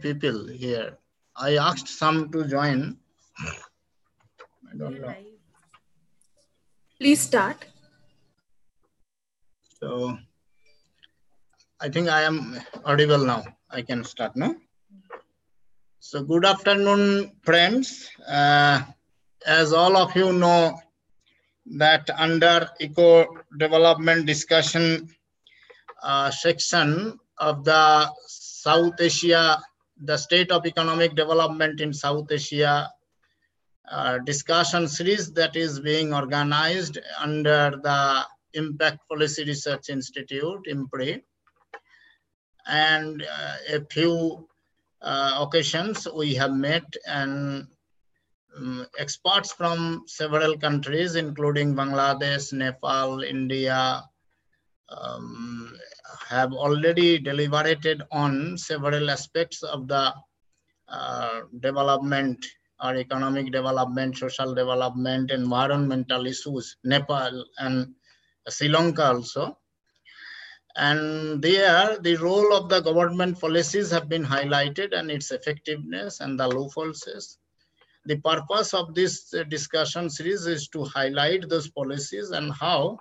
people here. I asked some to join. I don't know. Please start. So I think I am audible now. I can start now. So good afternoon, friends. Uh, as all of you know, that under eco development discussion uh, section of the South Asia, the state of economic development in South Asia uh, discussion series that is being organized under the Impact Policy Research Institute, IMPRI. And uh, a few uh, occasions we have met and um, experts from several countries, including Bangladesh, Nepal, India, um, have already deliberated on several aspects of the uh, development or economic development, social development, environmental issues, Nepal and Sri Lanka also. And there, the role of the government policies have been highlighted and its effectiveness and the loopholes. The purpose of this discussion series is to highlight those policies and how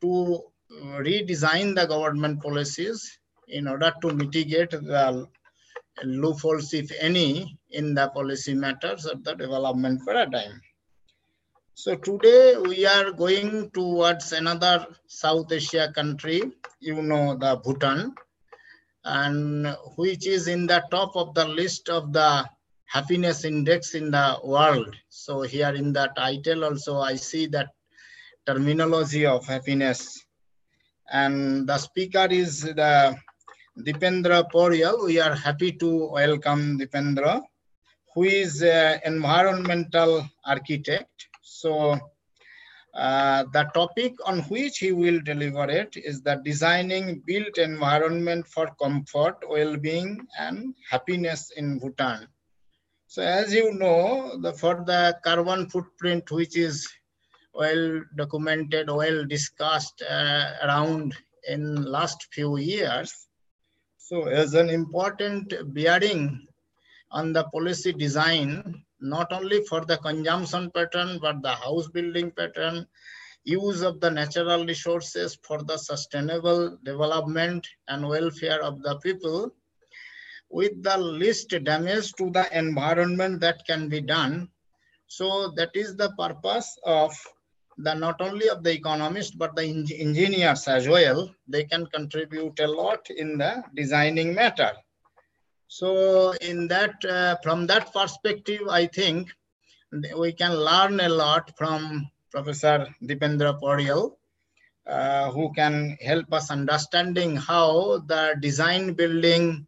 to redesign the government policies in order to mitigate the loopholes, if any, in the policy matters of the development paradigm. So today we are going towards another South Asia country, you know, the Bhutan, and which is in the top of the list of the happiness index in the world. So here in the title also I see that terminology of happiness. And the speaker is the Deependra Pourel. We are happy to welcome Deependra, who is an environmental architect so uh, the topic on which he will deliberate is the designing built environment for comfort, well-being and happiness in Bhutan. So as you know, the, for the carbon footprint, which is well documented, well discussed uh, around in last few years. So as an important bearing on the policy design, not only for the consumption pattern, but the house building pattern, use of the natural resources for the sustainable development and welfare of the people with the least damage to the environment that can be done. So that is the purpose of the not only of the economists, but the engineers as well. They can contribute a lot in the designing matter. So in that, uh, from that perspective, I think we can learn a lot from Professor Deependra Pourel, uh, who can help us understanding how the design building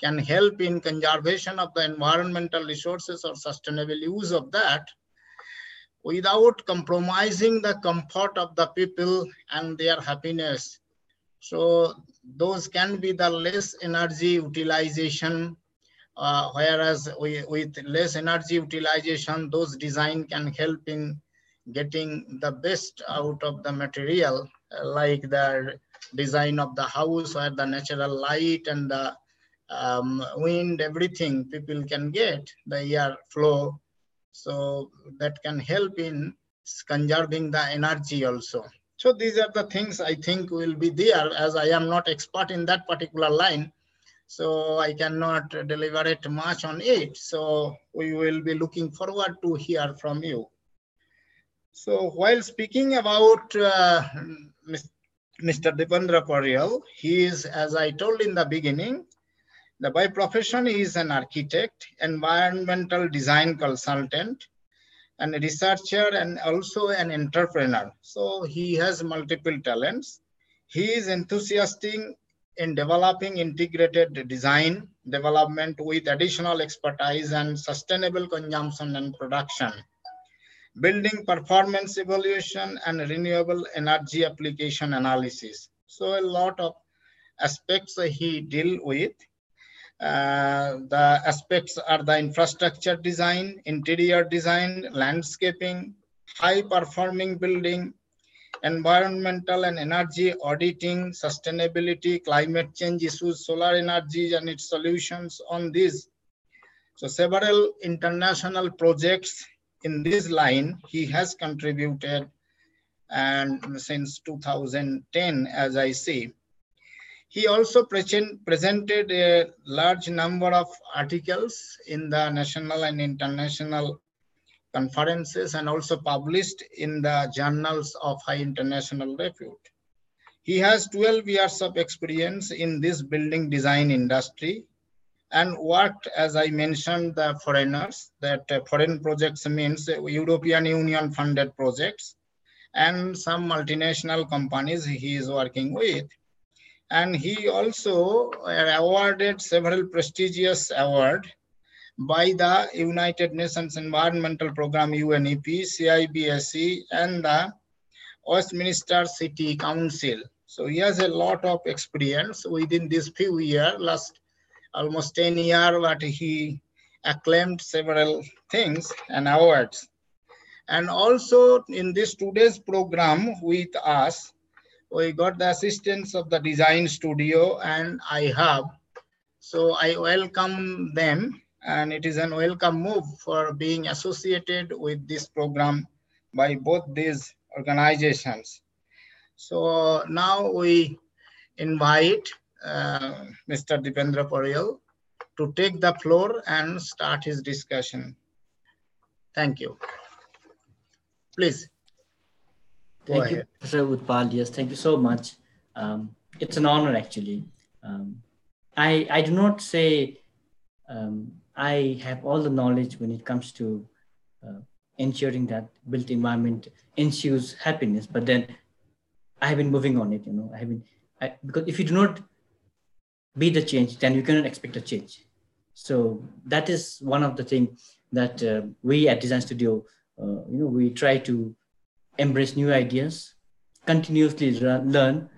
can help in conservation of the environmental resources or sustainable use of that without compromising the comfort of the people and their happiness. So those can be the less energy utilization, uh, whereas we, with less energy utilization, those design can help in getting the best out of the material, like the design of the house where the natural light and the um, wind, everything people can get, the air flow. So that can help in conserving the energy also. So these are the things I think will be there as I am not expert in that particular line. So I cannot deliberate much on it. So we will be looking forward to hear from you. So while speaking about uh, Mr. Deependra Pourel, he is, as I told in the beginning, by profession he is an architect, environmental design consultant, and a researcher and also an entrepreneur. So he has multiple talents. He is enthusiastic in developing integrated design development with additional expertise and sustainable consumption and production, building performance evaluation and renewable energy application analysis. So a lot of aspects he deal with uh, the aspects are the infrastructure design, interior design, landscaping, high performing building, environmental and energy auditing, sustainability, climate change issues, solar energy and its solutions on this. So several international projects in this line he has contributed and since 2010 as I see. He also present, presented a large number of articles in the national and international conferences and also published in the journals of high international repute. He has 12 years of experience in this building design industry and worked, as I mentioned, the foreigners, that uh, foreign projects means European Union funded projects and some multinational companies he is working with and he also uh, awarded several prestigious awards by the United Nations Environmental Program UNEP, CIBSE, and the Westminster City Council. So he has a lot of experience within this few years, last almost 10 years, but he acclaimed several things and awards. And also in this today's program with us, we got the assistance of the design studio and I have. So I welcome them and it is an welcome move for being associated with this program by both these organizations. So now we invite uh, Mr. Deependra Pourel to take the floor and start his discussion. Thank you. Please. Thank Go you, ahead. Professor Utpal. Yes, thank you so much. Um, it's an honor, actually. Um, I, I do not say um, I have all the knowledge when it comes to uh, ensuring that built environment ensures happiness, but then I have been moving on it, you know, I have been, I, because if you do not be the change, then you cannot expect a change. So that is one of the things that uh, we at Design Studio, uh, you know, we try to embrace new ideas, continuously learn,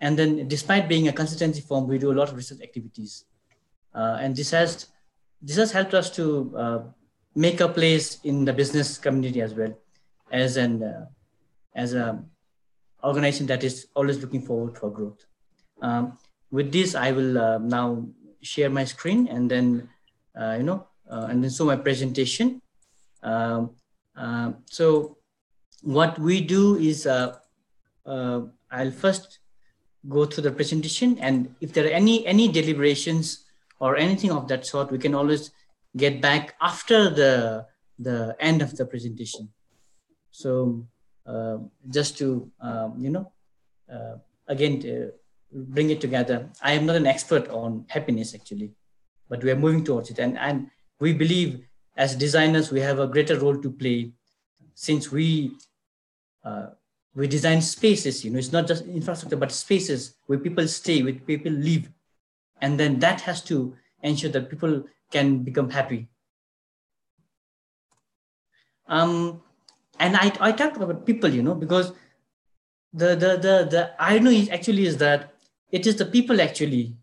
and then despite being a consultancy firm, we do a lot of research activities. Uh, and this has, this has helped us to uh, make a place in the business community as well as an uh, as a organization that is always looking forward for growth. Um, with this, I will uh, now share my screen and then, uh, you know, uh, and then show my presentation. Um, so what we do is uh, uh, I'll first go through the presentation and if there are any any deliberations or anything of that sort we can always get back after the the end of the presentation. So uh, just to um, you know uh, again to bring it together. I am not an expert on happiness actually but we are moving towards it. And and we believe as designers we have a greater role to play since we uh, we design spaces you know it's not just infrastructure but spaces where people stay where people live. And then that has to ensure that people can become happy. Um and i i talked about people you know because the the the, the irony is actually is that it is the people actually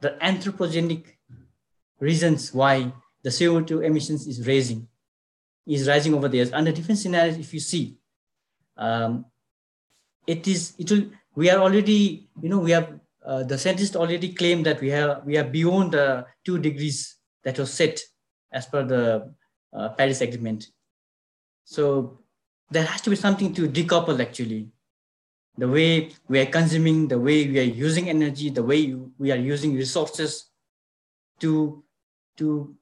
the anthropogenic reasons why the co2 emissions is raising is rising over there under different scenarios if you see um, it is it will we are already you know we have uh, the scientists already claim that we have we are beyond the two degrees that was set as per the uh, Paris Agreement. So there has to be something to decouple actually. The way we are consuming, the way we are using energy, the way we are using resources to to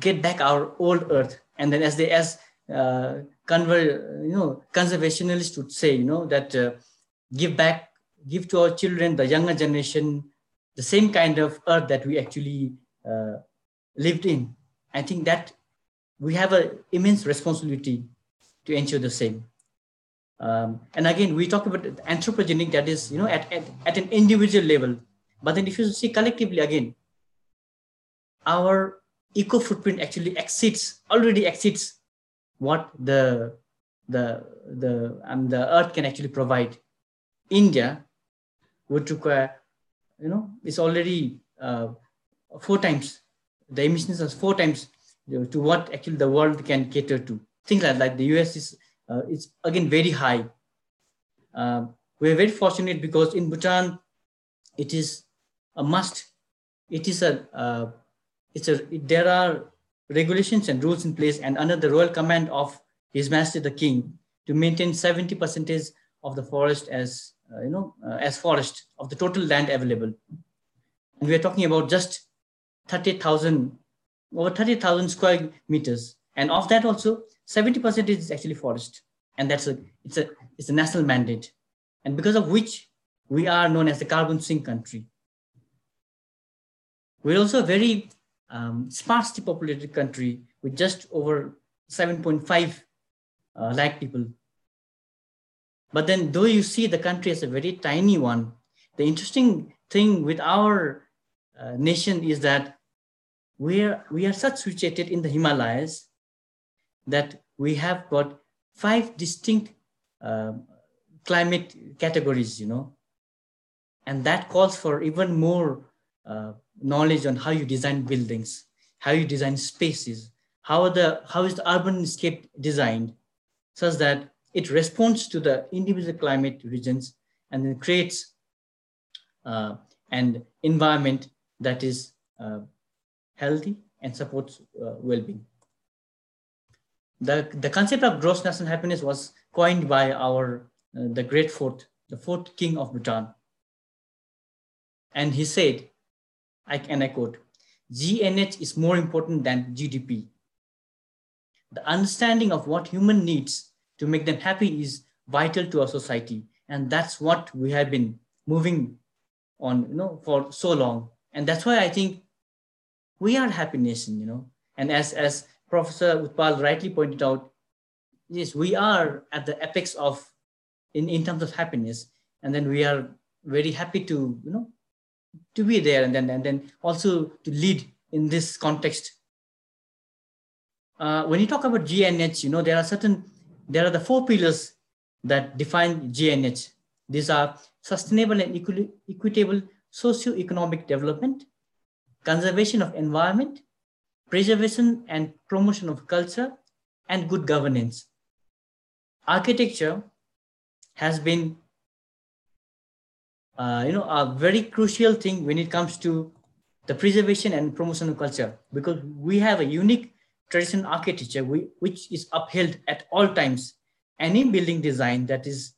get back our old earth. And then as they as uh, conver- you know, conservationists would say, you know, that uh, give back, give to our children, the younger generation, the same kind of earth that we actually uh, lived in. I think that we have an immense responsibility to ensure the same. Um, and again, we talk about anthropogenic, that is, you know, at, at, at an individual level. But then if you see collectively again, our eco footprint actually exceeds, already exceeds what the the the um, the earth can actually provide. India would require you know it's already uh, four times the emissions are four times to what actually the world can cater to. Things like that the us is uh, it's again very high. Uh, we're very fortunate because in Bhutan, it is a must. It is a, uh, it's a, there are regulations and rules in place and under the royal command of His Majesty the King to maintain 70 percentage of the forest as, uh, you know, uh, as forest of the total land available. And we are talking about just 30,000, over 30,000 square meters. And of that also, 70% is actually forest. And that's a, it's a, it's a national mandate. And because of which we are known as the carbon sink country. We're also a very um, sparsely populated country with just over 7.5 uh, lakh people. But then though you see the country as a very tiny one, the interesting thing with our uh, nation is that we're, we are such situated in the Himalayas that we have got five distinct uh, climate categories, you know, and that calls for even more uh, knowledge on how you design buildings, how you design spaces, how the how is the urban scape designed, such that it responds to the individual climate regions and then creates uh, an environment that is uh, healthy and supports uh, well-being. The, the concept of gross national happiness was coined by our uh, the great fourth, the fourth king of Bhutan. And he said, I, and I quote, GNH is more important than GDP. The understanding of what human needs to make them happy is vital to our society. And that's what we have been moving on, you know, for so long. And that's why I think we are a happy nation, you know. And as, as Professor Utpal rightly pointed out, yes, we are at the apex of, in, in terms of happiness. And then we are very happy to, you know, to be there and then and then also to lead in this context. Uh, when you talk about GNH, you know there are certain there are the four pillars that define GNH. These are sustainable and equi equitable socio-economic development, conservation of environment, preservation and promotion of culture, and good governance. Architecture has been uh, you know, a very crucial thing when it comes to the preservation and promotion of culture, because we have a unique traditional architecture we, which is upheld at all times. Any building design that is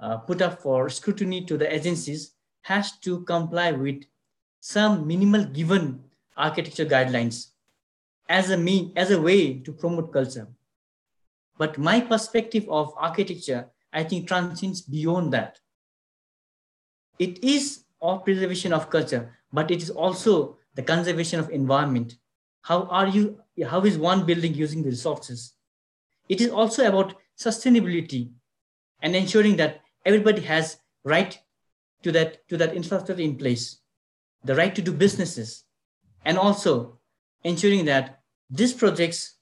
uh, put up for scrutiny to the agencies has to comply with some minimal given architecture guidelines as a mean as a way to promote culture. But my perspective of architecture i think transcends beyond that it is of preservation of culture, but it is also the conservation of environment. How are you, how is one building using the resources? It is also about sustainability and ensuring that everybody has right to that, to that infrastructure in place, the right to do businesses, and also ensuring that these projects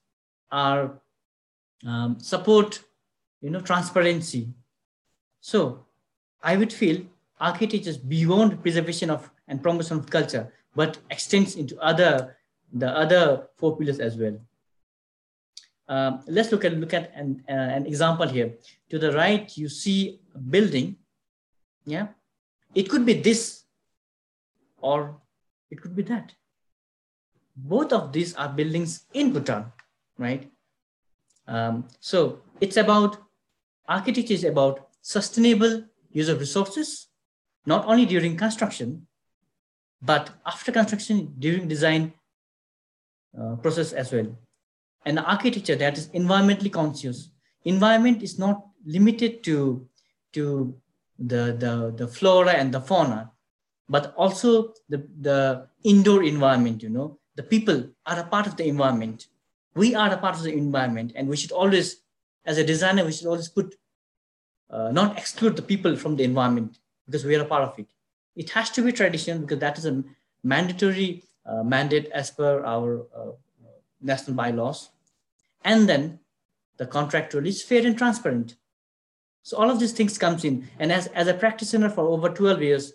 are um, support, you know, transparency. So I would feel architecture is beyond preservation of and promotion of culture, but extends into other the other four pillars as well. Um, let's look at look at an, uh, an example here. To the right, you see a building. Yeah, it could be this, or it could be that. Both of these are buildings in Bhutan, right? Um, so it's about architecture is about sustainable use of resources not only during construction, but after construction, during design uh, process as well. And architecture that is environmentally conscious. Environment is not limited to, to the, the, the flora and the fauna, but also the, the indoor environment, you know, the people are a part of the environment. We are a part of the environment and we should always, as a designer, we should always put, uh, not exclude the people from the environment because we are a part of it. It has to be traditional because that is a mandatory uh, mandate as per our uh, national bylaws. And then the contractual is fair and transparent. So all of these things comes in. And as, as a practitioner for over 12 years,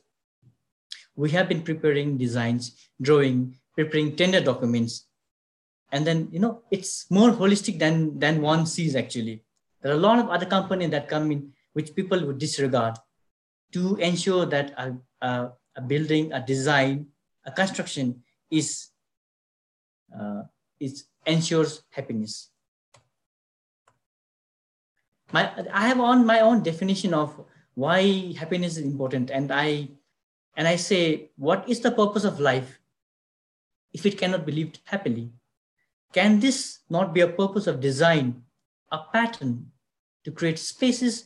we have been preparing designs, drawing, preparing tender documents. And then, you know, it's more holistic than, than one sees actually. There are a lot of other companies that come in which people would disregard to ensure that a, a, a building, a design, a construction is, uh, is ensures happiness. My, I have on my own definition of why happiness is important. And I, and I say, what is the purpose of life if it cannot be lived happily? Can this not be a purpose of design, a pattern to create spaces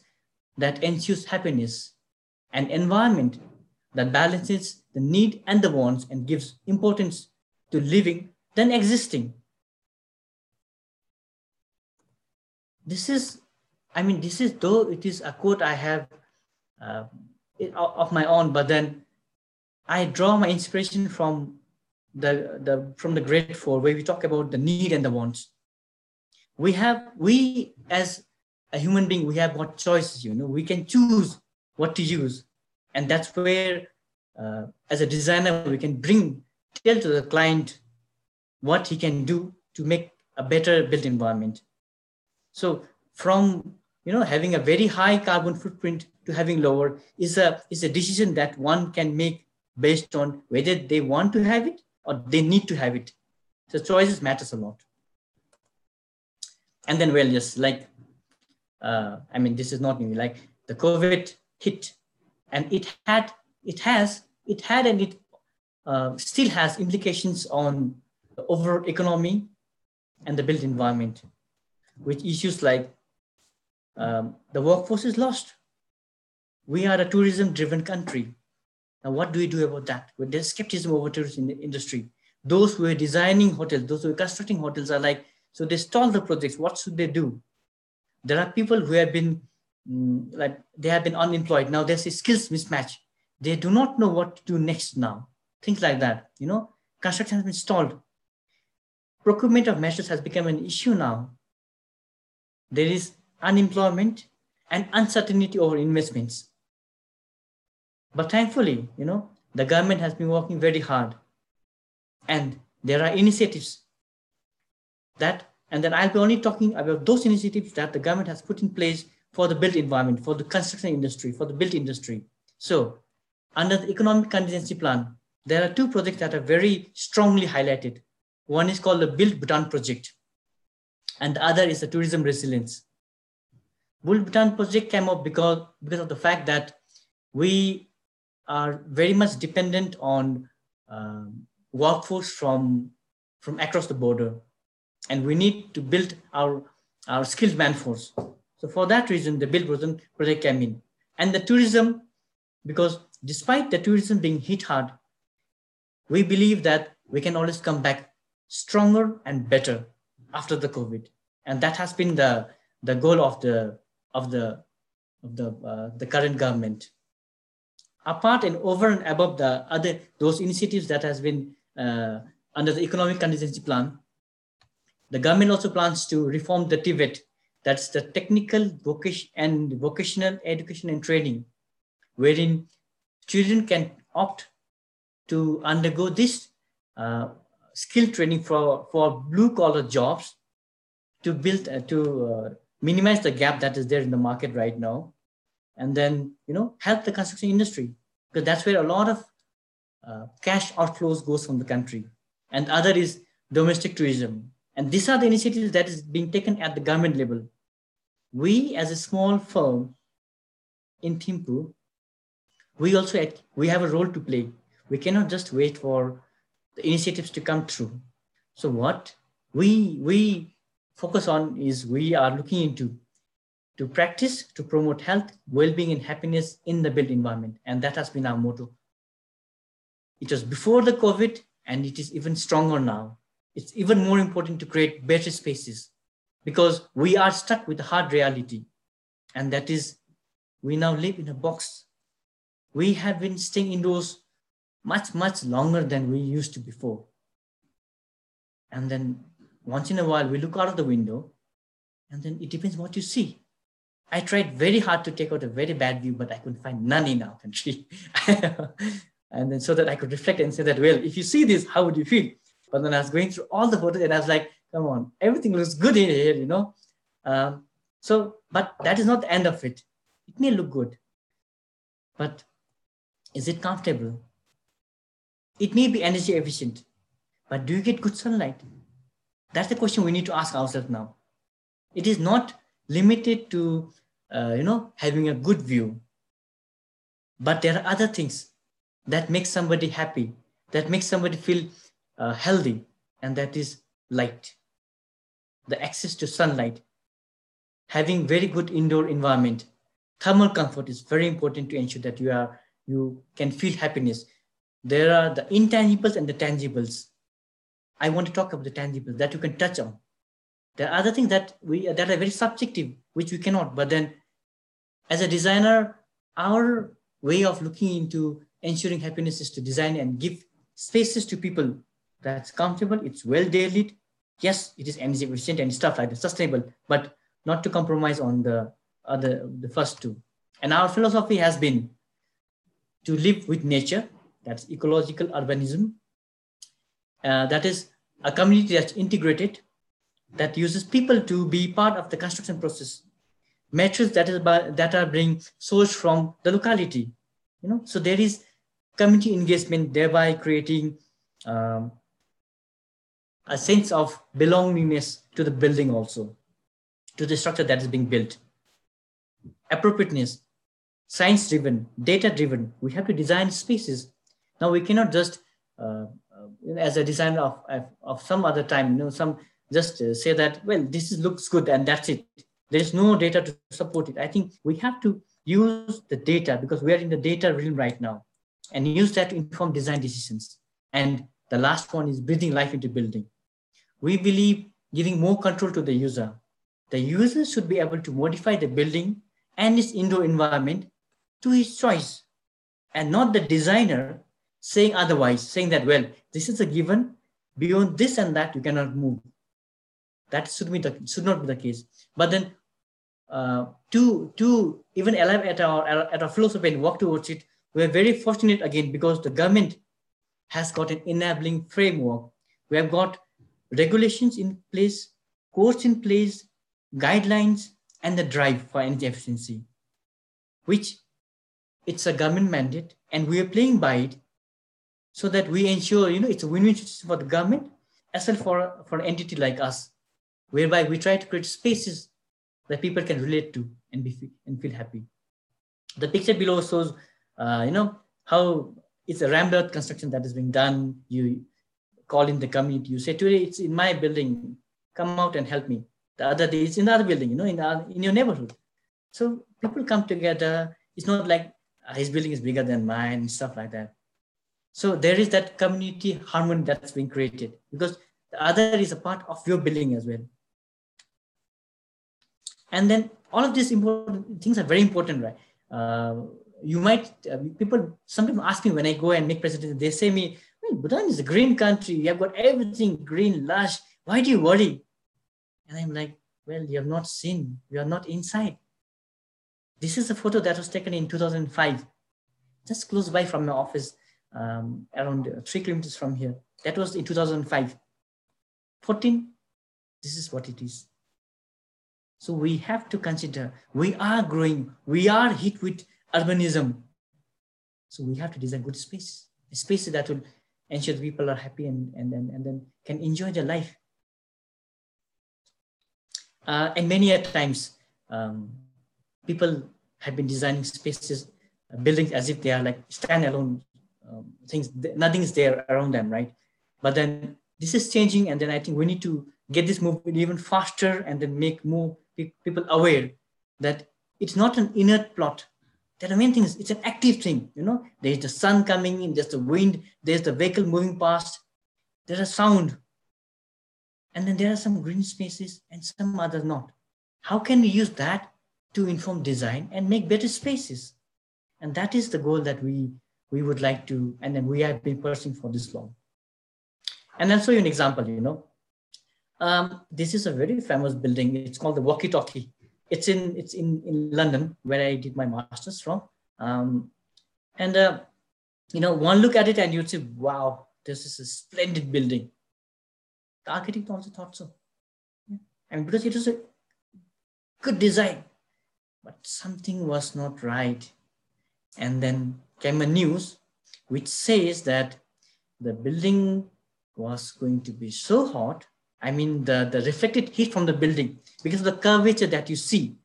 that ensures happiness, an environment that balances the need and the wants and gives importance to living than existing? This is, I mean, this is though it is a quote I have uh, of my own, but then I draw my inspiration from the, the from the great four where we talk about the need and the wants. We have we as a human being we have what choices you know. We can choose what to use and that's where uh, as a designer we can bring tell to the client what he can do to make a better built environment so from you know having a very high carbon footprint to having lower is a is a decision that one can make based on whether they want to have it or they need to have it. So choices matters a lot. And then, well, just like, uh, I mean, this is not new. Like the COVID hit, and it had, it has, it had, and it uh, still has implications on the overall economy and the built environment, with issues like um, the workforce is lost. We are a tourism-driven country now, what do we do about that? With there's skepticism over tourism in industry. Those who are designing hotels, those who are constructing hotels are like, so they stall the projects. What should they do? There are people who have been Mm, like they have been unemployed. Now there's a skills mismatch. They do not know what to do next now. Things like that. You know, construction has been stalled. Procurement of measures has become an issue now. There is unemployment and uncertainty over investments. But thankfully, you know, the government has been working very hard. And there are initiatives that, and then I'll be only talking about those initiatives that the government has put in place for the built environment, for the construction industry, for the built industry. So under the economic contingency plan, there are two projects that are very strongly highlighted. One is called the Build Bhutan project, and the other is the tourism resilience. Build Bhutan project came up because, because of the fact that we are very much dependent on um, workforce from, from across the border. And we need to build our, our skilled manforce. So for that reason, the Build Bhutan project came in. And the tourism, because despite the tourism being hit hard, we believe that we can always come back stronger and better after the COVID. And that has been the, the goal of the, of the, of the, uh, the current government apart and over and above the other those initiatives that has been uh, under the economic contingency plan the government also plans to reform the TVET, that's the technical vocation and vocational education and training, wherein children can opt to undergo this uh, skill training for, for blue collar jobs to build uh, to uh, minimize the gap that is there in the market right now and then you know help the construction industry because that's where a lot of uh, cash outflows goes from the country. And other is domestic tourism. And these are the initiatives that is being taken at the government level we as a small firm in Thimphu, we also act, we have a role to play we cannot just wait for the initiatives to come through so what we we focus on is we are looking into to practice to promote health, well-being, and happiness in the built environment. And that has been our motto. It was before the COVID, and it is even stronger now. It's even more important to create better spaces because we are stuck with hard reality. And that is, we now live in a box. We have been staying indoors much, much longer than we used to before. And then once in a while, we look out of the window, and then it depends what you see I tried very hard to take out a very bad view, but I couldn't find none in our country. and then so that I could reflect and say that, well, if you see this, how would you feel? But then I was going through all the photos and I was like, come on, everything looks good in here, you know. Um, so, but that is not the end of it. It may look good, but is it comfortable? It may be energy efficient, but do you get good sunlight? That's the question we need to ask ourselves now. It is not limited to, uh, you know, having a good view, but there are other things that make somebody happy, that makes somebody feel uh, healthy, and that is light, the access to sunlight, having very good indoor environment. Thermal comfort is very important to ensure that you are you can feel happiness. There are the intangibles and the tangibles. I want to talk about the tangibles that you can touch on. There are other things that we that are very subjective, which we cannot. But then, as a designer, our way of looking into ensuring happiness is to design and give spaces to people that's comfortable, it's well lit. Yes, it is energy efficient and stuff like that, sustainable, but not to compromise on the other the first two. And our philosophy has been to live with nature, that's ecological urbanism. Uh, that is a community that's integrated, that uses people to be part of the construction process. Metrics that is by, that are being sourced from the locality, you know. So there is community engagement, thereby creating um, a sense of belongingness to the building also, to the structure that is being built. Appropriateness, science driven, data driven. We have to design spaces. Now we cannot just, uh, uh, as a designer of, of some other time, you know, some just uh, say that, well, this is, looks good and that's it. There is no data to support it. I think we have to use the data because we are in the data realm right now and use that to inform design decisions. And the last one is breathing life into building. We believe giving more control to the user. The user should be able to modify the building and its indoor environment to his choice and not the designer saying otherwise, saying that, well, this is a given, beyond this and that, you cannot move. That should, be the, should not be the case. But then uh, to, to even alive at our, at our philosophy and work towards it, we're very fortunate again because the government has got an enabling framework. We have got regulations in place, codes in place, guidelines, and the drive for energy efficiency, which it's a government mandate, and we are playing by it so that we ensure, you know, it's a win-win situation for the government as well for, for an entity like us, whereby we try to create spaces that people can relate to and be and feel happy. The picture below shows, uh, you know, how it's a rammed construction that is being done. You call in the community. You say, today it's in my building. Come out and help me. The other day it's in the other building, you know, in, the, in your neighborhood. So people come together. It's not like uh, his building is bigger than mine and stuff like that. So there is that community harmony that's being created because the other is a part of your building as well. And then all of these important things are very important, right? Uh, you might uh, people sometimes ask me when I go and make presentations, they say me, well, Bhutan is a green country. You have got everything green, lush. Why do you worry? And I'm like, well, you have not seen. You are not inside. This is a photo that was taken in 2005, just close by from my office, um, around three kilometers from here. That was in 2005. 14, this is what it is. So we have to consider we are growing, we are hit with urbanism. So we have to design good space, spaces that will ensure people are happy and, and, and, and then can enjoy their life. Uh, and many at times, um, people have been designing spaces, uh, buildings as if they are like standalone um, things. Nothing is there around them, right? But then this is changing, and then I think we need to get this movement even faster, and then make more people aware that it's not an inert plot the main thing is it's an active thing. You know, there's the sun coming in, there's the wind, there's the vehicle moving past, there's a sound. And then there are some green spaces and some others not. How can we use that to inform design and make better spaces? And that is the goal that we, we would like to, and then we have been pursuing for this long. And I'll show you an example, you know. Um, this is a very famous building. It's called the Walkie Talkie it's in it's in in London where I did my masters from. Um, and uh, you know, one look at it and you'd say, "Wow, this is a splendid building." The architect also thought so. Yeah. Mean, because it was a good design, but something was not right. And then came a news which says that the building was going to be so hot. I mean, the, the reflected heat from the building because of the curvature that you see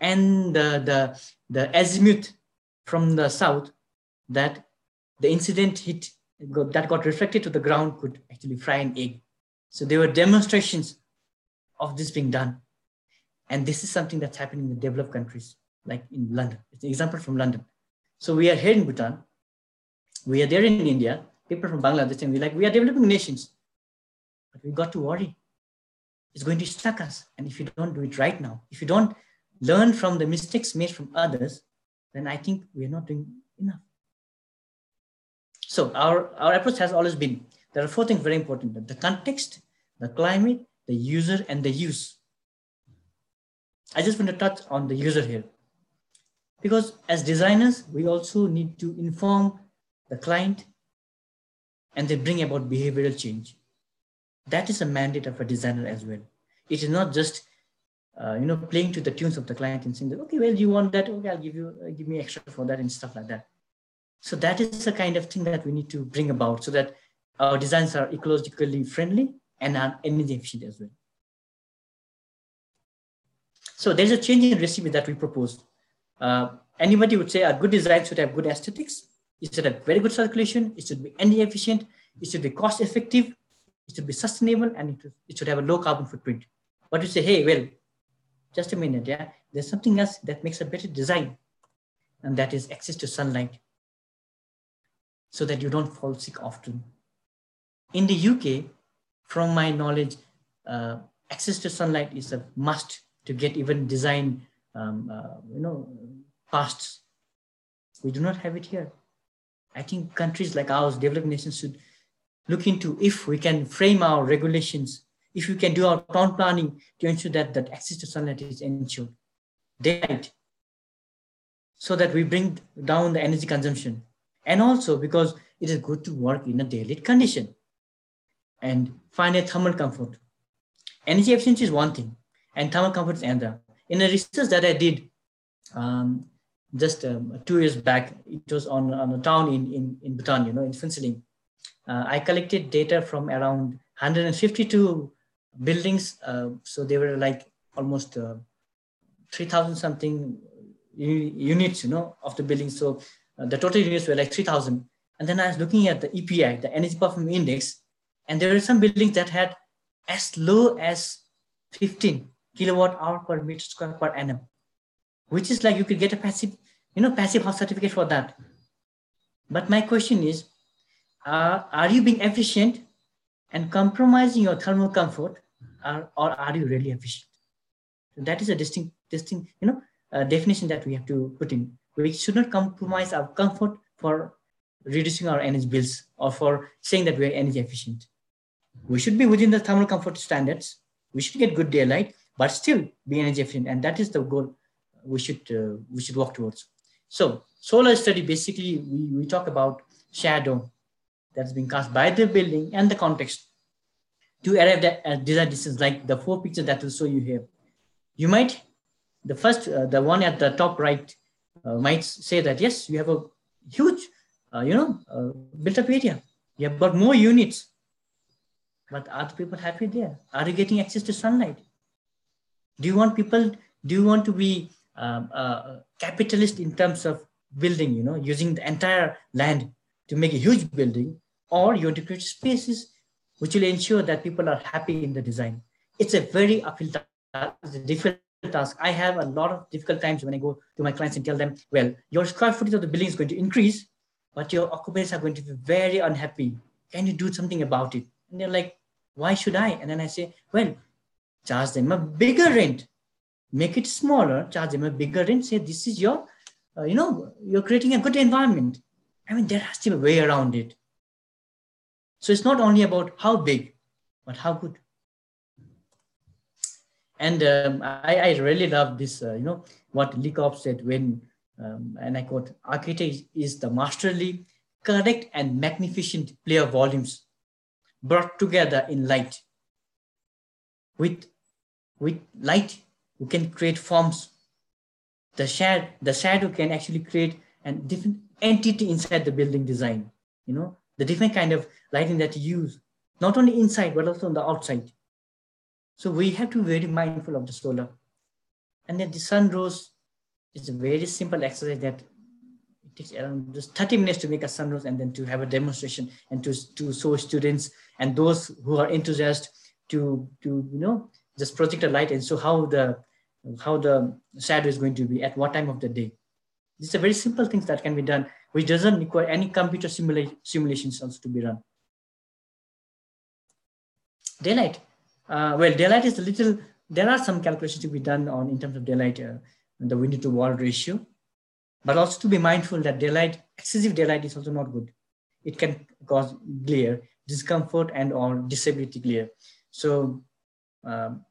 and the, the, the azimuth from the south that the incident hit that got reflected to the ground could actually fry an egg. So there were demonstrations of this being done. And this is something that's happening in the developed countries, like in London. It's an example from London. So we are here in Bhutan. We are there in India. People from Bangladesh, and we're like, we are developing nations. But we got to worry. It's going to stuck us. And if you don't do it right now, if you don't learn from the mistakes made from others, then I think we are not doing enough. So our, our approach has always been, there are four things very important, the context, the climate, the user, and the use. I just want to touch on the user here. Because as designers, we also need to inform the client and they bring about behavioral change. That is a mandate of a designer as well. It is not just uh, you know playing to the tunes of the client and saying that okay well you want that okay I'll give you uh, give me extra for that and stuff like that. So that is the kind of thing that we need to bring about so that our designs are ecologically friendly and are energy efficient as well. So there's a change in recipe that we propose. Uh, anybody would say a good design should have good aesthetics. It should have very good circulation. It should be energy efficient. It should be cost effective. It should be sustainable and it, should have a low carbon footprint. But you say, hey, well, just a minute, yeah, there's something else that makes a better design. And that is access to sunlight so that you don't fall sick often. In the UK, from my knowledge, uh, access to sunlight is a must to get even design, um, uh, you know, pasts. We do not have it here. I think countries like ours, developed nations, should look into if we can frame our regulations, if we can do our town planning to ensure that that access to sunlight is ensured, daylight, so that we bring down the energy consumption, and also because it is good to work in a daylight condition and find a thermal comfort. Energy efficiency is one thing, and thermal comfort is another. In a research that I did um, just um, two years back, it was on, on a town in, in, in Bhutan, you know, in Phuentsholing. Uh, I collected data from around 152 buildings. Uh, so they were like almost uh, 3,000 something units, you know, of the buildings. So uh, the total units were like 3,000. And then I was looking at the EPI, the Energy Performance Index, and there are some buildings that had as low as 15 kilowatt hour per meter square per annum, which is like you could get a passive, you know, passive house certificate for that. But my question is, uh, are you being efficient and compromising your thermal comfort, or, or are you really efficient? That is a distinct, distinct, you know, uh, definition that we have to put in. We should not compromise our comfort for reducing our energy bills or for saying that we are energy efficient. We should be within the thermal comfort standards. We should get good daylight, but still be energy efficient. And that is the goal we should, uh, we should work towards. So solar study, basically, we, we talk about shadow that's being cast by the building and the context to arrive at desired distance, like the four pictures that will show you here. You might, the first, uh, the one at the top right, uh, might say that, yes, you have a huge uh, you know, uh, built up area. You have got more units. But are the people happy there? Are you getting access to sunlight? Do you want people, do you want to be um, capitalist in terms of building, you know, using the entire land to make a huge building, or you create spaces which will ensure that people are happy in the design. It's a very uphill task, it's a difficult task. I have a lot of difficult times when I go to my clients and tell them, well, your square footage of the building is going to increase, but your occupants are going to be very unhappy. Can you do something about it? And they're like, why should I? And then I say, well, charge them a bigger rent. Make it smaller, charge them a bigger rent. Say, this is your, uh, you know, you're creating a good environment. I mean, there has to be a way around it. So it's not only about how big, but how good. And um, I, I really love this, uh, you know, what Kopp said when um, and I quote, architect is the masterly, correct, and magnificent player volumes brought together in light. With, with light, we can create forms. the shadow, the shadow can actually create a different entity inside the building design. You know, the different kind of lighting that you use, not only inside, but also on the outside. So we have to be very mindful of the solar. And then the sun rose is a very simple exercise that it takes around just 30 minutes to make a sunrose and then to have a demonstration and to, to show students and those who are enthusiastic to, to, you know, just project a light and show how the, how the shadow is going to be at what time of the day. These are very simple things that can be done, which doesn't require any computer simula simulations also to be run. Daylight. Uh, well, daylight is a little, there are some calculations to be done on in terms of daylight, uh, the window to wall ratio, but also to be mindful that daylight, excessive daylight is also not good. It can cause glare, discomfort and or disability glare. So um,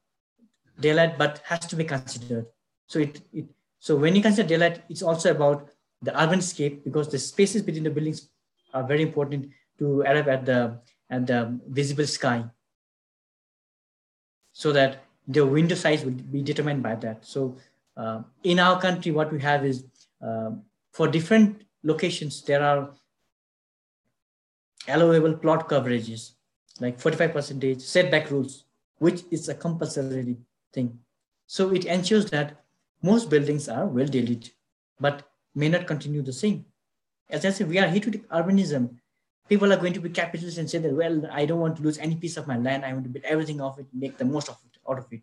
daylight, but has to be considered. So it, it so when you consider daylight, it's also about the urban scape because the spaces between the buildings are very important to arrive at the at the visible sky. So that the window size will be determined by that. So uh, in our country, what we have is uh, for different locations, there are allowable plot coverages, like 45 percentage setback rules, which is a compulsory thing. So it ensures that most buildings are well lit, but may not continue the same. As I said, we are here to urbanism. People are going to be capitalists and say that, well, I don't want to lose any piece of my land. I want to build everything of it, make the most of it, out of it.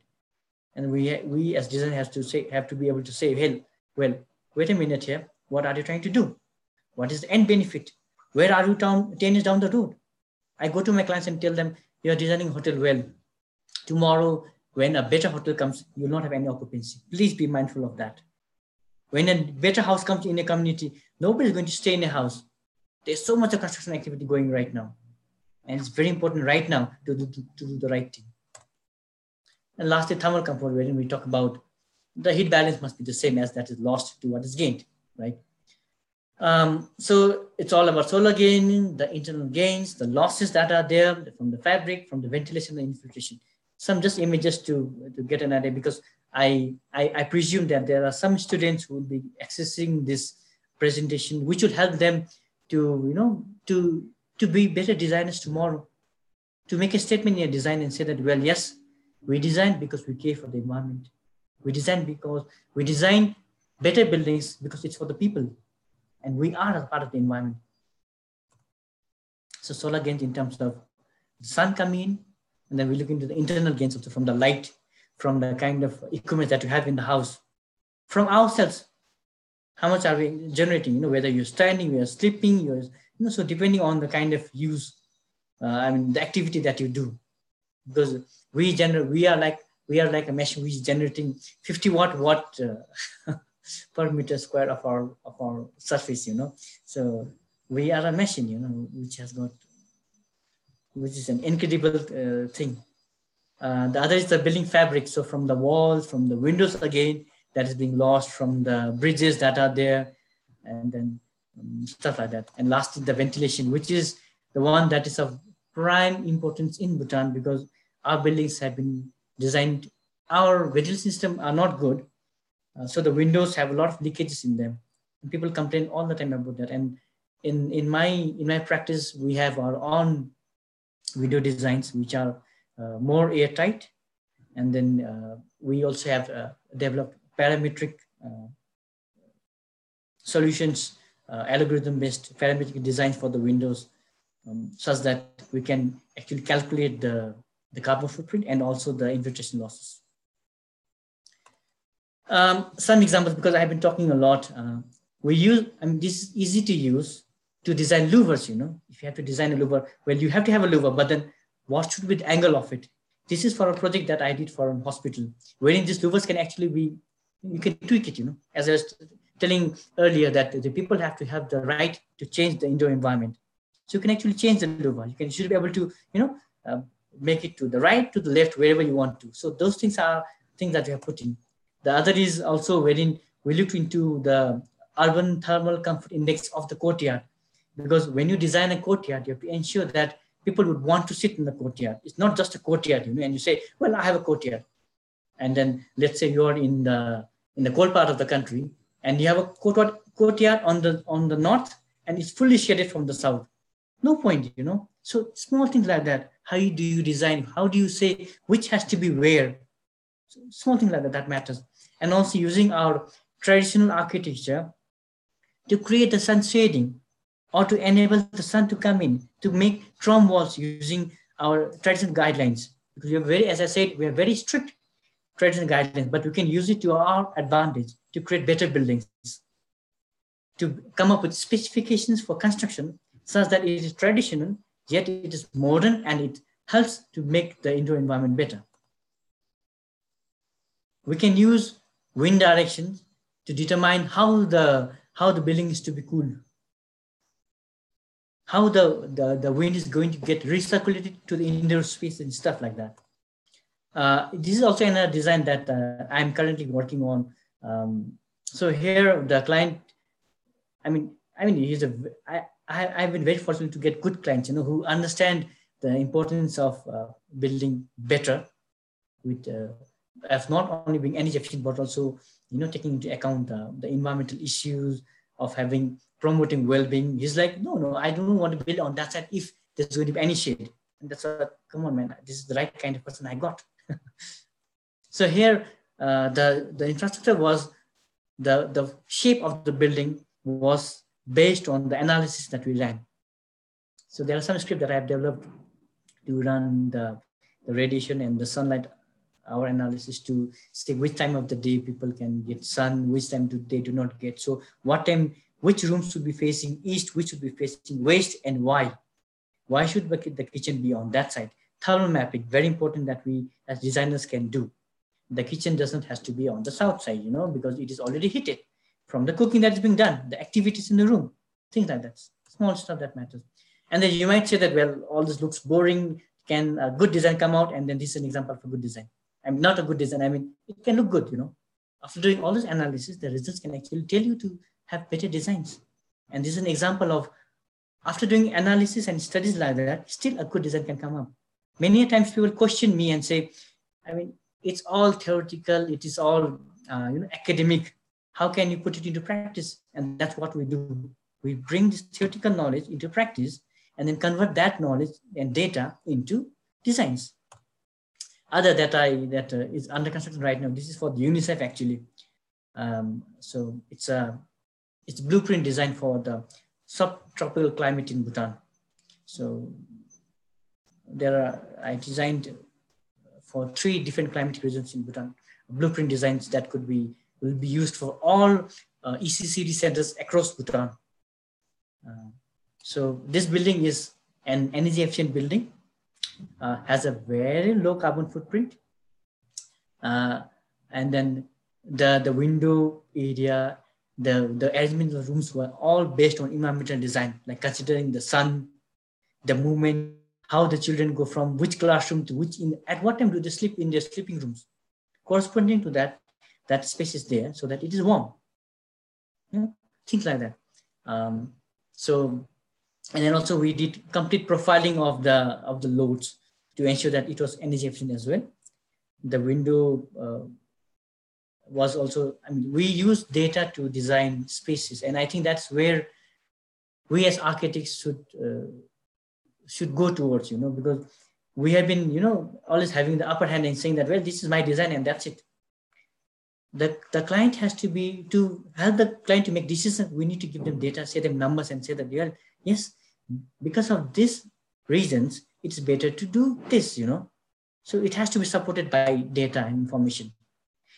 And we, we as designers have to say, have to be able to say, well, well, wait a minute here. What are you trying to do? What is the end benefit? Where are you down 10 years down the road? I go to my clients and tell them, you're designing hotel well. Tomorrow, when a better hotel comes, you'll not have any occupancy. Please be mindful of that. When a better house comes in a community, nobody's going to stay in a house. There's so much of construction activity going right now. And it's very important right now to do, to, do the right thing. And lastly, thermal comfort, wherein we talk about the heat balance must be the same as that is lost to what is gained, right? Um, so it's all about solar gain, the internal gains, the losses that are there from the fabric, from the ventilation, the infiltration. Some just images to, to get an idea because I, I, I presume that there are some students who will be accessing this presentation, which will help them to, you know, to, to be better designers tomorrow, to make a statement in a design and say that, well, yes, we design because we care for the environment. We design because we design better buildings because it's for the people and we are a part of the environment. So solar gains in terms of sun coming in, and then we look into the internal gains also from the light, from the kind of equipment that we have in the house, from ourselves. How much are we generating? You know, whether you're standing, you're sleeping, you're, you know, so depending on the kind of use, uh, I mean, the activity that you do, because we generate, we are like we are like a machine which is generating 50 watt watt uh, per meter square of our of our surface you know so we are a machine you know which has got which is an incredible uh, thing uh, the other is the building fabric so from the walls from the windows again that is being lost from the bridges that are there and then um, stuff like that and lastly the ventilation which is the one that is of prime importance in bhutan because our buildings have been designed our ventilation system are not good uh, so the windows have a lot of leakages in them. And people complain all the time about that. And in, in, my, in my practice, we have our own window designs, which are more airtight. And then uh, we also have uh, developed parametric uh, solutions, uh, algorithm-based parametric designs for the windows, um, such that we can actually calculate the, the carbon footprint and also the infiltration losses. Um, some examples, because I've been talking a lot. Uh, we use, I mean, this is easy to use to design louvers, you know. If you have to design a louver, well, you have to have a louver, but then what should be the angle of it? This is for a project that I did for a hospital, wherein these louvers can actually be, you can tweak it, you know. As I was telling earlier that the people have to have the right to change the indoor environment. So you can actually change the louver. You can, you should be able to, you know, uh, make it to the right, to the left, wherever you want to. So those things are things that we have put in. The other is also wherein we look into the urban thermal comfort index of the courtyard. Because when you design a courtyard, you have to ensure that people would want to sit in the courtyard. It's not just a courtyard, you know, and you say, well, I have a courtyard. And then let's say you're in the in the cold part of the country, and you have a courtyard, courtyard on the on the north, and it's fully shaded from the south. No point, you know. So small things like that. How do you design? How do you say which has to be where? So small things like that that matters. And also using our traditional architecture to create the sun shading or to enable the sun to come in to make Trombe walls using our traditional guidelines. Because we are very, as I said, we are very strict traditional guidelines, but we can use it to our advantage to create better buildings, to come up with specifications for construction such that it is traditional, yet it is modern and it helps to make the indoor environment better. We can use wind directions to determine how the, how the building is to be cooled how the, the, the wind is going to get recirculated to the indoor space and stuff like that. Uh, this is also another design that uh, I'm currently working on. Um, so here the client, I mean, I mean, he's a, I, I, I've been very fortunate to get good clients, you know, who understand the importance of uh, building better with, uh, as not only being energy efficient, but also, you know, taking into account uh, the environmental issues of having promoting well-being. He's like, no, no, I don't want to build on that side if there's going to be any shade. And that's what, come on, man, this is the right kind of person I got. so here, uh, the, the infrastructure was, the, the shape of the building was based on the analysis that we ran. So there are some scripts that I have developed to run the, the radiation and the sunlight, our analysis to say which time of the day people can get sun, which time do they do not get. So what time, which rooms should be facing east, which should be facing west, and why? Why should the kitchen be on that side? thermal mapping, very important that we as designers can do. The kitchen doesn't have to be on the south side, you know, because it is already heated from the cooking that is being done, the activities in the room, things like that, small stuff that matters. And then you might say that, well, all this looks boring. Can a good design come out? And then this is an example of a good design. I'm not a good design. I mean, it can look good, you know. After doing all this analysis, the results can actually tell you to have better designs. And this is an example of after doing analysis and studies like that, still a good design can come up many times people question me and say, I mean, it's all theoretical, it is all uh, you know, academic. How can you put it into practice? And that's what we do. We bring this theoretical knowledge into practice and then convert that knowledge and data into designs. Other that I that uh, is under construction right now. This is for the UNICEF actually. Um, so it's a it's blueprint designed for the subtropical climate in Bhutan. So there are I designed for three different climatic regions in Bhutan. Blueprint designs that could be will be used for all uh, ECCD centers across Bhutan. Uh, so this building is an energy efficient building, uh, has a very low carbon footprint. Uh, and then the, the window area, the, the arrangement of the rooms were all based on environmental design, like considering the sun, the movement how the children go from which classroom to which in at what time do they sleep in their sleeping rooms. Corresponding to that that space is there so that it is warm. Yeah, things like that. Um, so and then also we did complete profiling of the of the loads to ensure that it was energy efficient as well. The window uh, was also i mean we use data to design spaces and i think that's where we as architects should uh, should go towards, you know, because we have been, you know, always having the upper hand and saying that, well, this is my design and that's it. The, the client has to be, to help the client to make decisions, we need to give them data, say them numbers and say that, well, yes, because of these reasons, it's better to do this, you know. So it has to be supported by data and information.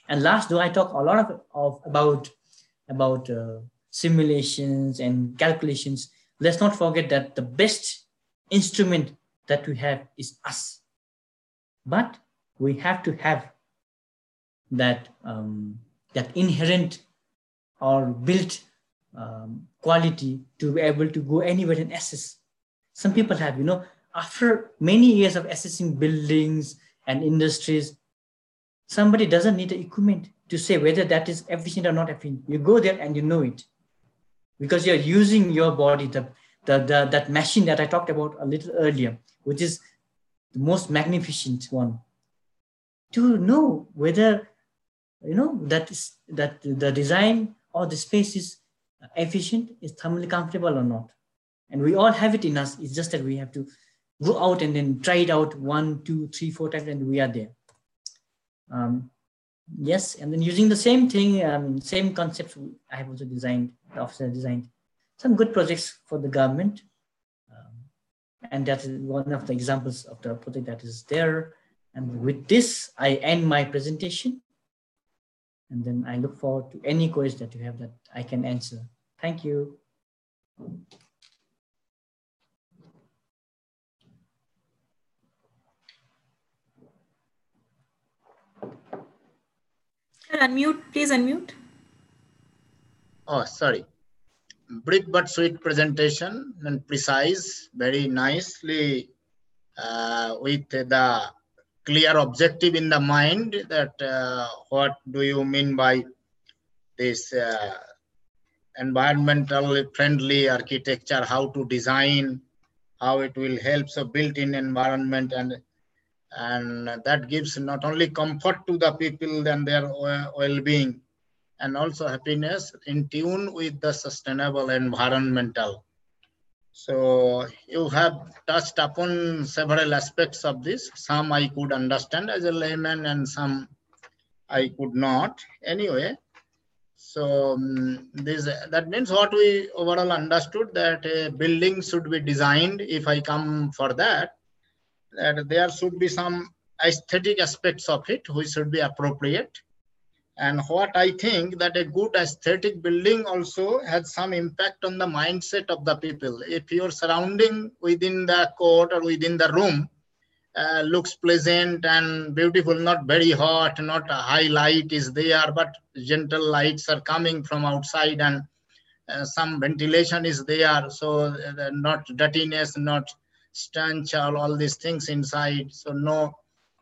And last, do I talk a lot of, of about, about uh, simulations and calculations, let's not forget that the best instrument that we have is us. But we have to have that, um, that inherent or built um, quality to be able to go anywhere and assess. Some people have, you know, after many years of assessing buildings and industries, somebody doesn't need the equipment to say whether that is efficient or not efficient. You go there and you know it because you're using your body, the the, the, that machine that I talked about a little earlier, which is the most magnificent one, to know whether you know, that is that the design or the space is efficient, is thermally comfortable or not. And we all have it in us. It's just that we have to go out and then try it out one, two, three, four times, and we are there. Um, yes, and then using the same thing, um, same concepts, I have also designed, the officer designed some good projects for the government. Um, and that is one of the examples of the project that is there. And with this, I end my presentation. And then I look forward to any questions that you have that I can answer. Thank you. Unmute, please unmute. Oh, sorry. Brief but sweet presentation and precise, very nicely uh, with the clear objective in the mind that uh, what do you mean by this uh, environmental friendly architecture, how to design, how it will help so built in environment and and that gives not only comfort to the people and their well-being and also happiness in tune with the sustainable environmental. So you have touched upon several aspects of this. Some i could understand as a layman and some i could not. Anyway so um, this that means what we overall understood that a building should be designed if i come for that that there should be some aesthetic aspects of it which should be appropriate. And what I think that a good aesthetic building also has some impact on the mindset of the people. If your surrounding within the court or within the room uh, looks pleasant and beautiful, not very hot, not a high light is there, but gentle lights are coming from outside and uh, some ventilation is there. So uh, not dirtiness, not stench, all, all these things inside. So no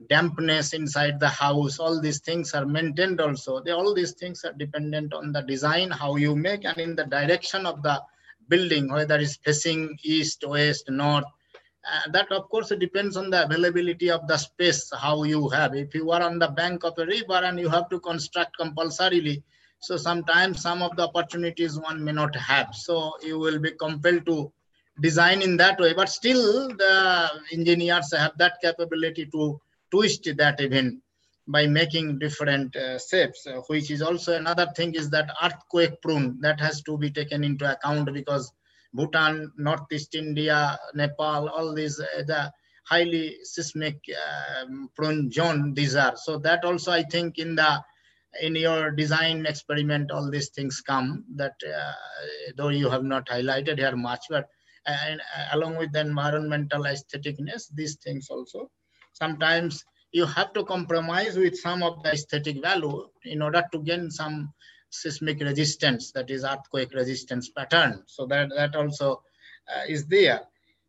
dampness inside the house. All these things are maintained also. They, all these things are dependent on the design, how you make, and in the direction of the building, whether it's facing east, west, north. Uh, that of course depends on the availability of the space how you have if you are on the bank of a river and you have to construct compulsorily so sometimes some of the opportunities one may not have so you will be compelled to design in that way but still the engineers have that capability to twist that even by making different uh, shapes uh, which is also another thing is that earthquake prone that has to be taken into account because bhutan northeast india nepal all these uh, the highly seismic um, prone zone these are. So that also i think in the in your design experiment all these things come that uh, though you have not highlighted here much but and uh, along with the environmental aestheticness, these things also. Sometimes you have to compromise with some of the aesthetic value in order to gain some seismic resistance, that is earthquake resistance pattern. So that, that also uh, is there.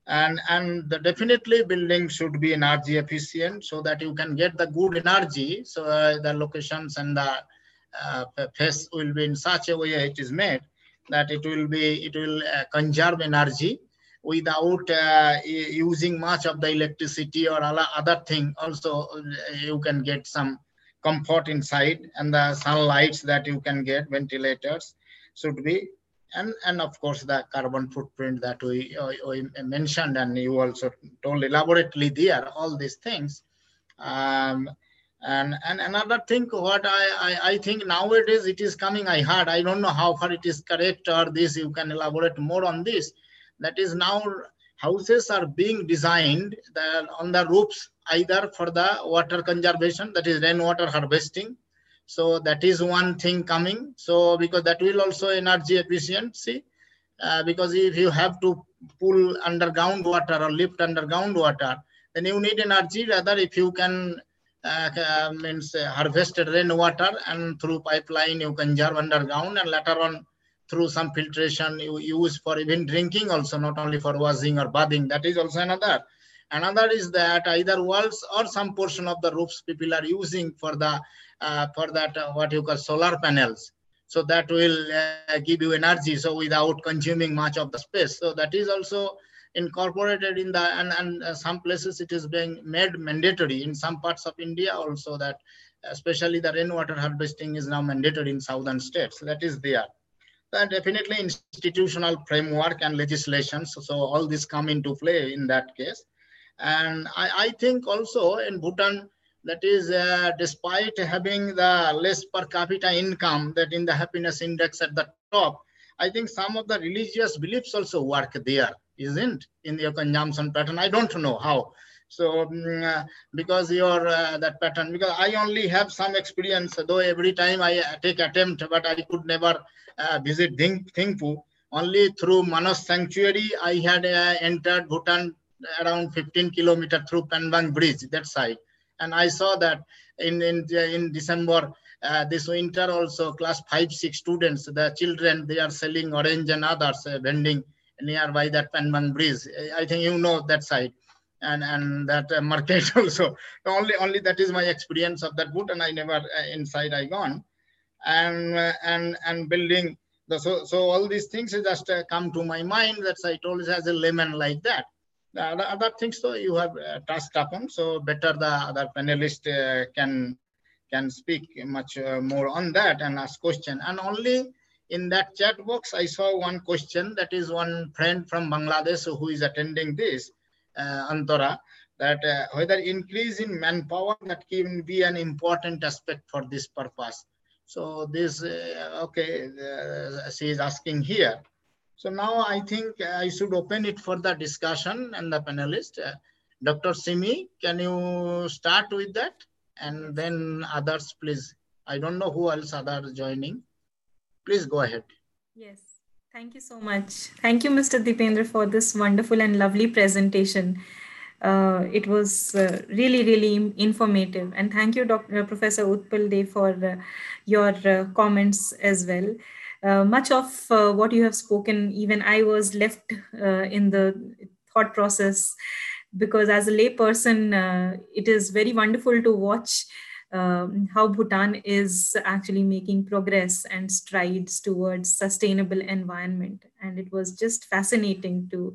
And, and the definitely building should be energy efficient so that you can get the good energy. So uh, the locations and the uh, face will be in such a way it is made that it will be it will uh, conserve energy without uh, using much of the electricity or other thing also uh, you can get some comfort inside and the sunlights that you can get ventilators should be. And and of course the carbon footprint that we, uh, we mentioned and you also told elaborately there all these things. Um, and and another thing what I, I, I think nowadays it is coming i heard i don't know how far it is correct or this you can elaborate more on this that is now houses are being designed on the roofs either for the water conservation that is rainwater harvesting. So that is one thing coming. So because that will also energy efficiency uh, because if you have to pull underground water or lift underground water then you need energy rather if you can uh, means uh, harvested rainwater and through pipeline you conserve underground and later on through some filtration you use for even drinking also not only for washing or bathing. That is also another. Another is that either walls or some portion of the roofs people are using for the uh, for that uh, what you call solar panels. So that will uh, give you energy so without consuming much of the space. So that is also incorporated in the and, and uh, some places it is being made mandatory. In some parts of india also that especially the rainwater harvesting is now mandatory in southern states. That is there definitely institutional framework and legislation so, so all this come into play in that case and i, I think also in bhutan that is uh, despite having the less per capita income that in the happiness index at the top i think some of the religious beliefs also work there isn't in your consumption pattern. I don't know how. So um, because your uh, that pattern, because I only have some experience, though every time I take attempt, but I could never uh, visit Ding, Thimphu. Only through Manas Sanctuary, I had uh, entered Bhutan around 15 kilometer through Panbang Bridge, that side. And I saw that in, in, in December, uh, this winter also class 5 6 students the children they are selling orange and others uh, vending nearby that Panbang Bridge. I think you know that side and and that uh, market also. only only that is my experience of that boot, and I never uh, inside I gone, and uh, and and building. The, so so all these things just come to my mind. That's I told as a layman like that. The other, things though you have touched upon, so better the other panelist can can speak much more on that and ask question. And only in that chat box, I saw one question that is one friend from Bangladesh who is attending this, Antara, that uh, whether increase in manpower that can be an important aspect for this purpose. So this, uh, okay, uh, she is asking here. So now I think I should open it for the discussion and the panelist. Uh, Dr. Simi, can you start with that? And then others, please. I don't know who else are joining. Please go ahead. Yes. Thank you so much. Thank you, Mr. Deependra, for this wonderful and lovely presentation. Uh, it was uh, really, really informative. And thank you, Dr. Uh, Professor Utpal De, for uh, your uh, comments as well. Uh, much of what you have spoken, even I was left in the thought process because as a layperson, it is very wonderful to watch um, how Bhutan is actually making progress and strides towards sustainable environment. And it was just fascinating to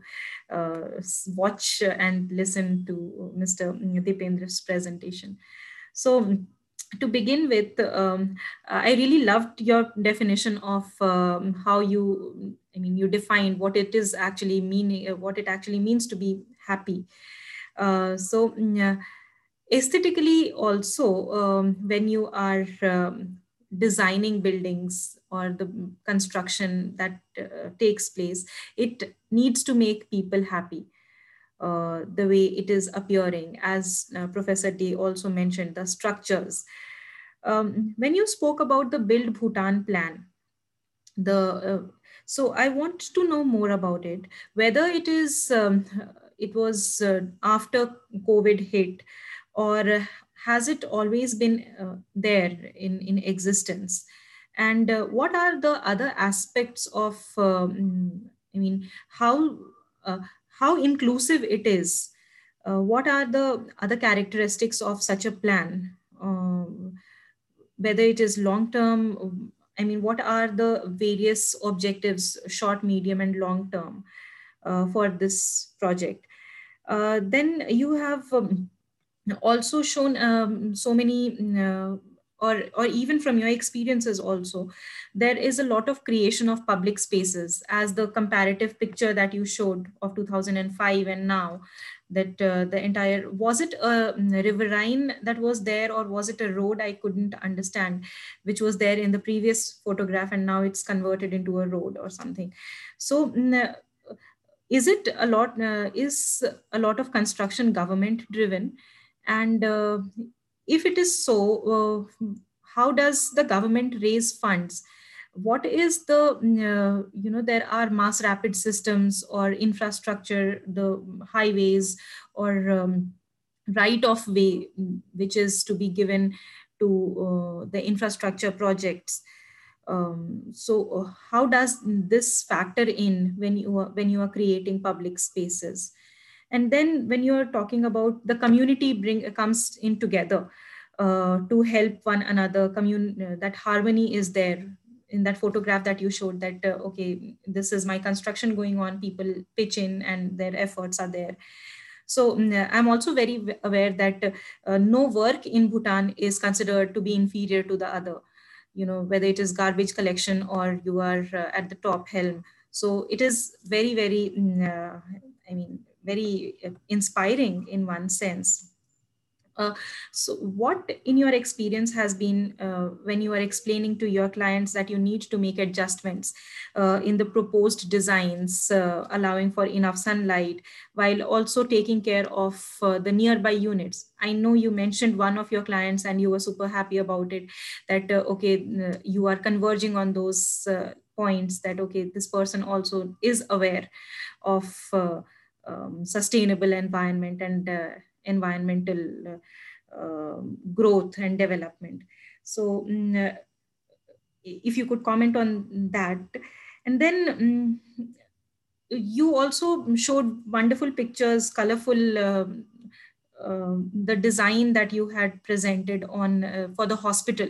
uh, watch and listen to Mr. Deependra's presentation. So to begin with, um, I really loved your definition of um, how you, I mean, you defined what it is actually meaning, what it actually means to be happy. Uh, so, yeah aesthetically also um, when you are um, designing buildings or the construction that uh, takes place it needs to make people happy. Uh, the way it is appearing as uh, professor De also mentioned the structures. Um, when you spoke about the build bhutan plan the uh, so i want to know more about it. Whether it is um, it was uh, after covid hit or has it always been uh, there in, in existence? And uh, what are the other aspects of, um, I mean, how, uh, how inclusive it is? Uh, what are the other characteristics of such a plan? Um, whether it is long-term, I mean, what are the various objectives, short, medium, and long term uh, for this project? Uh, then you have um, also shown um, so many uh, or or even from your experiences also there is a lot of creation of public spaces as the comparative picture that you showed of 2005 and now that uh, the entire was it a riverine that was there or was it a road i couldn't understand which was there in the previous photograph and now it's converted into a road or something? So is it a lot uh, is a lot of construction government driven and uh, if it is so, uh, how does the government raise funds? What is the, uh, you know, there are mass rapid systems or infrastructure, the highways or um, right of way, which is to be given to uh, the infrastructure projects. Um, so how does this factor in when you are, when you are creating public spaces? And then when you're talking about the community bring comes in together uh, to help one another commune uh, that harmony is there. In that photograph that you showed that uh, okay this is my construction going on people pitch in and their efforts are there. So mm, i'm also very aware that uh, no work in bhutan is considered to be inferior to the other. You know whether it is garbage collection or you are uh, at the top helm. So it is very very mm, uh, i mean very uh, inspiring in one sense uh, so what in your experience has been uh, when you are explaining to your clients that you need to make adjustments uh, in the proposed designs, uh, allowing for enough sunlight while also taking care of uh, the nearby units? I know you mentioned one of your clients and you were super happy about it that, okay, you are converging on those points that, okay, this person also is aware of um, sustainable environment and environmental uh, growth and development. So mm, uh, if you could comment on that. And then um, you also showed wonderful pictures, colorful, uh, uh, the design that you had presented on uh, for the hospital.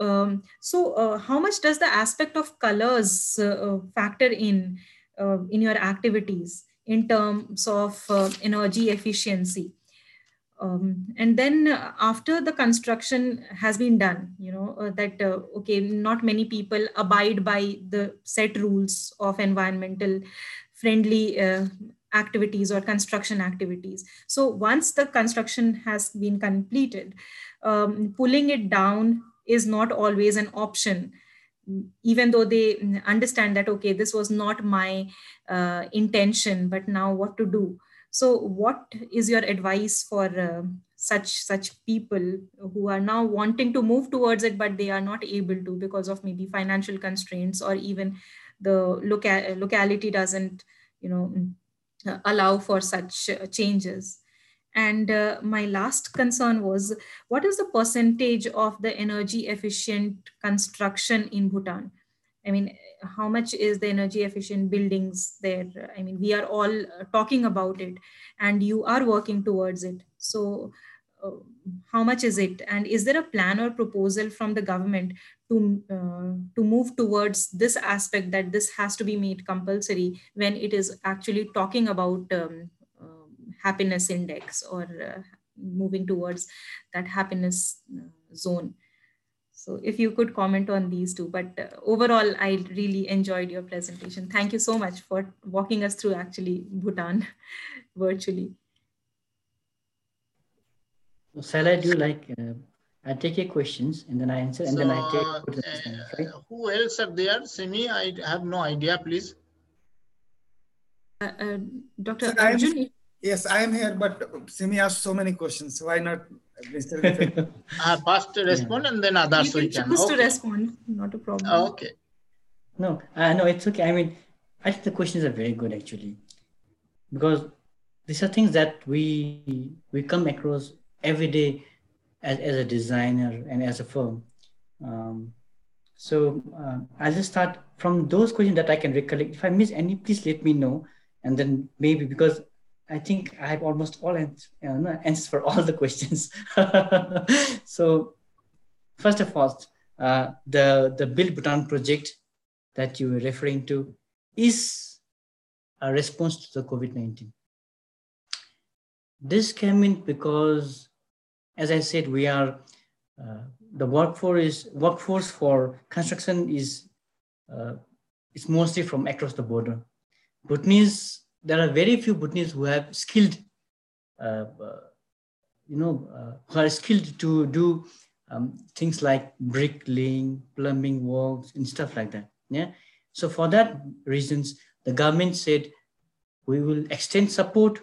Um, so uh, how much does the aspect of colors factor in in your activities? In terms of uh, energy efficiency. Um, and then after the construction has been done, you know, uh, that, uh, okay, not many people abide by the set rules of environmental friendly uh, activities or construction activities. So once the construction has been completed, um, pulling it down is not always an option even though they understand that okay this was not my uh, intention but now what to do? So what is your advice for uh, such such people who are now wanting to move towards it but they are not able to because of maybe financial constraints or even the loca- locality doesn't you know allow for such changes and uh, my last concern was what is the percentage of the energy efficient construction in Bhutan? I mean, how much is the energy efficient buildings there? I mean, we are all uh, talking about it and you are working towards it. So, uh, how much is it? And is there a plan or proposal from the government to, uh, to move towards this aspect that this has to be made compulsory when it is actually talking about um, happiness index or uh, moving towards that happiness uh, zone. So if you could comment on these two, but uh, overall, I really enjoyed your presentation. Thank you so much for walking us through actually Bhutan virtually. Shall I do like, uh, I take your questions and then I answer and so, then I take. Uh, right? Who else are there? Simi, I have no idea, please. Uh, uh Dr. So Arjun, Yes, I am here, but Simi asked so many questions. Why not Mr. uh, first respond and then others you can choose okay. to respond. Not a problem. Oh, Okay. No, uh, no, it's okay. I mean, I think the questions are very good actually, because these are things that we we come across every day as, as a designer and as a firm. Um, so uh, I'll just start from those questions that I can recollect. If I miss any, please let me know. And then maybe because I think I have almost all ans- answers for all the questions. so, first of all, uh, the the Build Bhutan project that you were referring to is a response to the COVID nineteen. This came in because, as I said, we are uh, the workforce is workforce for construction is uh, it's mostly from across the border. Bhutanese there are very few Bhutanese who have skilled, uh, uh, you know, uh, who are skilled to do um, things like bricklaying, plumbing works, and stuff like that. Yeah. So for that reasons, the government said we will extend support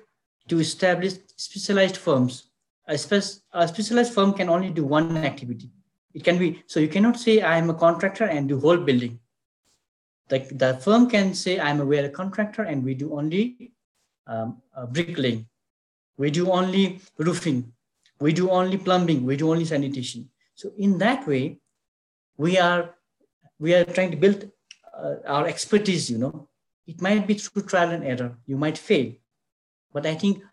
to establish specialized firms. A, spe- a specialized firm can only do one activity. It can be so you cannot say I am a contractor and do whole building the, the firm can say, I'm a we're contractor and we do only um, uh, bricklaying. We do only roofing. We do only plumbing. We do only sanitation. So in that way, we are we are trying to build uh, our expertise. You know, it might be through trial and error. You might fail, but I think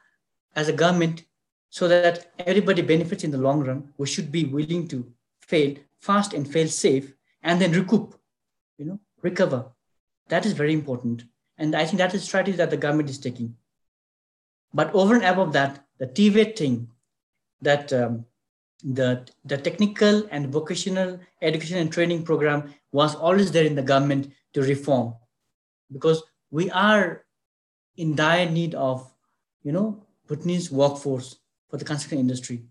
as a government, so that everybody benefits in the long run, we should be willing to fail fast and fail safe and then recoup, you know, recover. That is very important. And I think that is strategy that the government is taking. But over and above that, the TVET thing, that um, the, the technical and vocational education and training program was always there in the government to reform because we are in dire need of, you know, Bhutanese workforce for the construction industry.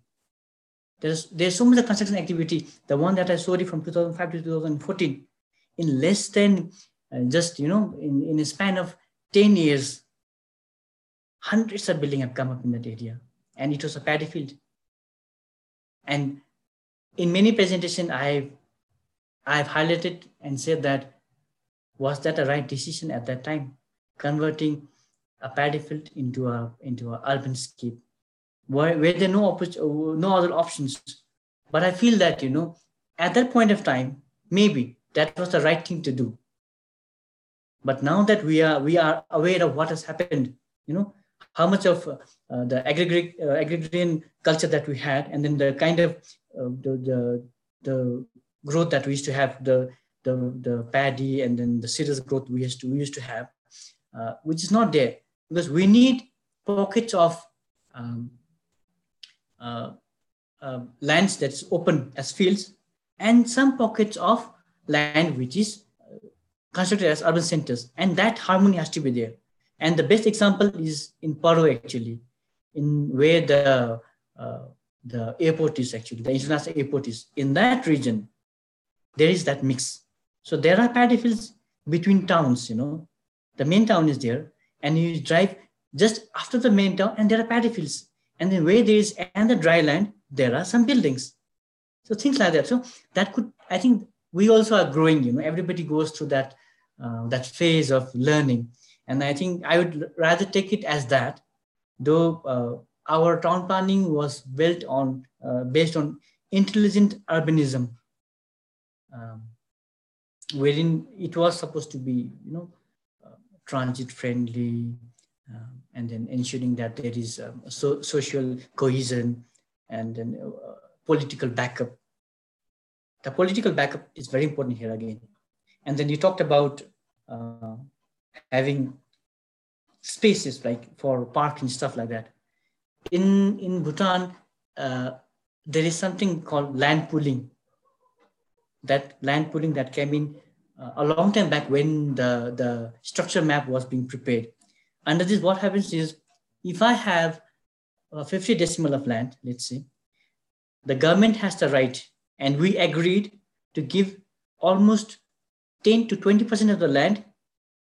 There's, there's so much construction activity. The one that I saw it from 2005 to 2014, in less than uh, just, you know, in, in a span of 10 years, hundreds of buildings have come up in that area. And it was a paddy field. And in many presentations, I've, I've highlighted and said that, was that a right decision at that time? Converting a paddy field into a into an urban scape where, where there no, no other options. But I feel that, you know, at that point of time, maybe that was the right thing to do. But now that we are we are aware of what has happened, you know, how much of uh, the uh, agrarian culture that we had, and then the kind of uh, the, the the growth that we used to have, the the the paddy, and then the citrus growth we used to we used to have, uh, which is not there because we need pockets of um, uh, uh, lands that's open as fields and some pockets of land which is uh, constructed as urban centers. And that harmony has to be there. And the best example is in Paro actually in where the uh, the airport is actually the international airport is. In that region there is that mix. So there are paddy fields between towns you know. The main town is there and you drive just after the main town and there are paddy fields. And then where there is and the dry land, there are some buildings. So things like that. So that could, I think we also are growing, you know, everybody goes through that, uh, that phase of learning. And I think I would rather take it as that, though uh, our town planning was built on, uh, based on intelligent urbanism, um, wherein it was supposed to be, you know, uh, transit friendly, um, and then ensuring that there is um, so, social cohesion and then uh, political backup. The political backup is very important here again. And then you talked about uh, having spaces like for parking stuff like that. In in Bhutan, uh, there is something called land pooling. That land pooling that came in uh, a long time back when the the structure map was being prepared under this, what happens is if I have a 50 decimal of land, let's say, the government has the right, and we agreed to give almost 10 to 20% of the land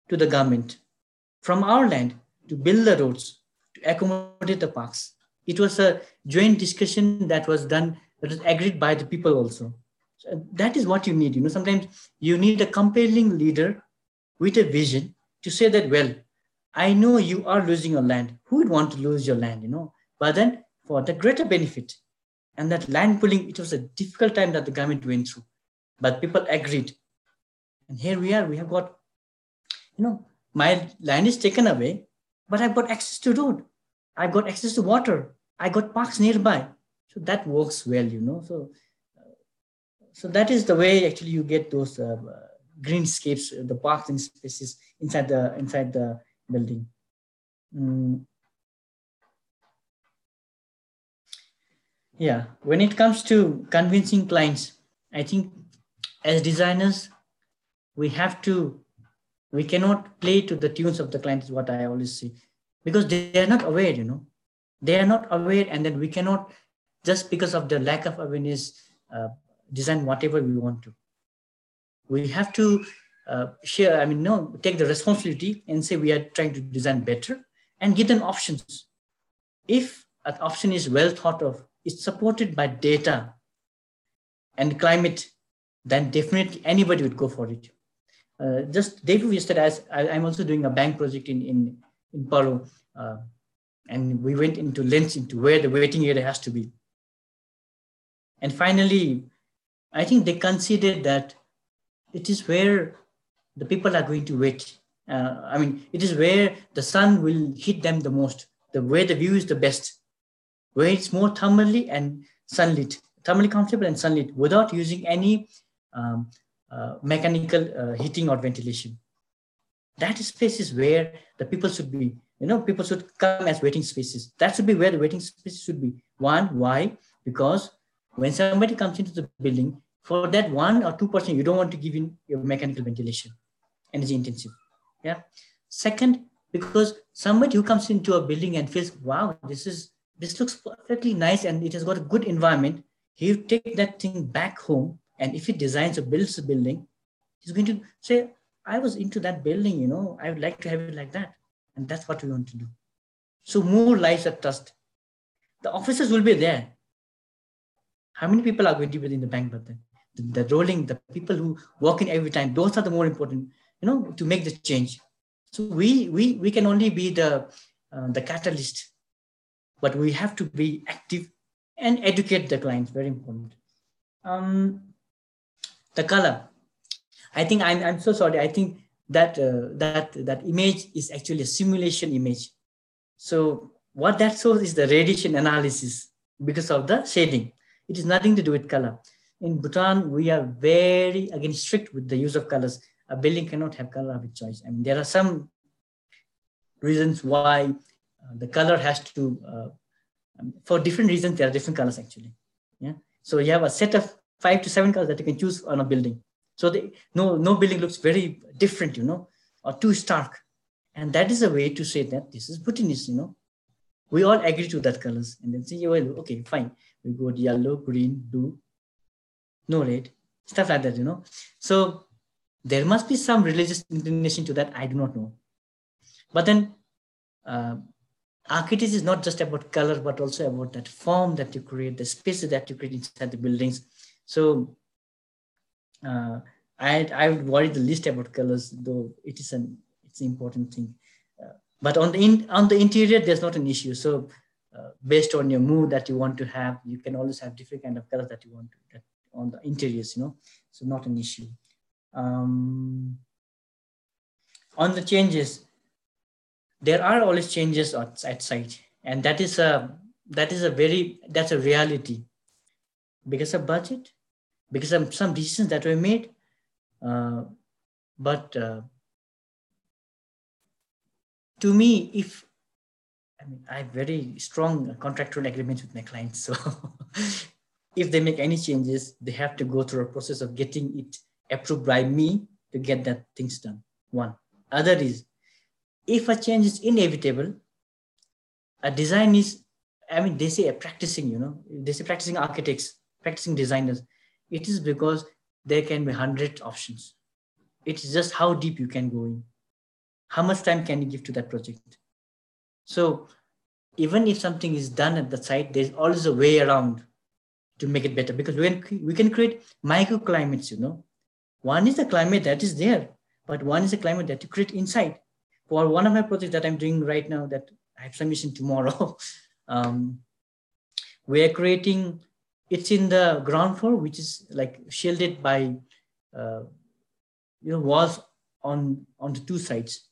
to the government from our land to build the roads, to accommodate the parks. It was a joint discussion that was done, that was agreed by the people also. So that is what you need. You know, sometimes you need a compelling leader with a vision to say that, well, I know you are losing your land. Who would want to lose your land, you know? But then for the greater benefit, and that land pooling, it was a difficult time that the government went through, but people agreed. And here we are, we have got, you know, my land is taken away, but I've got access to road. I've got access to water. I got parks nearby. So that works well, you know. So, uh, so that is the way actually you get those uh, greenscapes, the parks and spaces inside the inside the building. Mm. Yeah, when it comes to convincing clients, I think as designers, we have to, we cannot play to the tunes of the client is what I always say, because they are not aware, you know, they are not aware and then we cannot, just because of the lack of awareness, uh, design whatever we want to. We have to uh, share, I mean, no, take the responsibility and say we are trying to design better and give them options. If an option is well thought of, it's supported by data and climate, then definitely anybody would go for it. Uh, just day before yesterday, I, am also doing a bank project in in in Paro, uh, and we went into lens into where the waiting area has to be. And finally, I think they considered that it is where the people are going to wait. Uh, I mean, it is where the sun will hit them the most, the where the view is the best, where it's more thermally and sunlit, thermally comfortable and sunlit, without using any um, uh, mechanical uh, heating or ventilation. That space is where the people should be. You know, people should come as waiting spaces. That should be where the waiting spaces should be. One, why? Because when somebody comes into the building, for that one or two percent, you don't want to give in your mechanical ventilation, energy intensive. Yeah. Second, because somebody who comes into a building and feels, wow, this is this looks perfectly nice and it has got a good environment, he will take that thing back home. And if he designs or builds a building, he's going to say, I was into that building, you know, I would like to have it like that. And that's what we want to do. So more lives are trust. The officers will be there. How many people are going to be in the bank but then? The, the rolling, the people who walk in every time, those are the more important, you know, to make the change. So we we we can only be the uh, the catalyst, but we have to be active and educate the clients. Very important. Um, the color. I think I'm I'm so sorry. I think that uh, that that image is actually a simulation image. So what that shows is the radiation analysis because of the shading. It is nothing to do with color. In Bhutan, we are very again strict with the use of colors a building cannot have color of its choice. I mean, there are some reasons why the color has to, uh, um, for different reasons, there are different colors actually. Yeah. So you have a set of five to seven colors that you can choose on a building. So the, no, no building looks very different, you know, or too stark. And that is a way to say that this is Bhutanese, you know. We all agree to that colors and then say, well, okay, fine. We go yellow, green, blue, no red, stuff like that, you know. So there must be some religious inclination to that. I do not know. But then uh, architecture is not just about color, but also about that form that you create, the spaces that you create inside the buildings. So uh, I, I would worry the least about colors, though it is an it's an important thing. Uh, but on the in, on the interior, there's not an issue. So uh, based on your mood that you want to have, you can always have different kind of colors that you want to that on the interiors. You know, so not an issue um, on the changes, there are always changes at site, and that is a that is a very that's a reality because of budget, because of some decisions that were made, uh, but uh, to me, if I mean, I have very strong contractual agreements with my clients, so if they make any changes, they have to go through a process of getting it approved by me to get that things done. One. Other is if a change is inevitable, a design is, I mean, they say a practicing, you know, they say practicing architects, practicing designers. It is because there can be hundred options. It's just how deep you can go in. How much time can you give to that project? So even if something is done at the site, there's always a way around to make it better because we can, we can create microclimates, you know, one is the climate that is there, but one is the climate that you create inside. For one of my projects that I'm doing right now that I have submission tomorrow, um, we're creating, it's in the ground floor, which is like shielded by, uh, you know, walls on, on the two sides.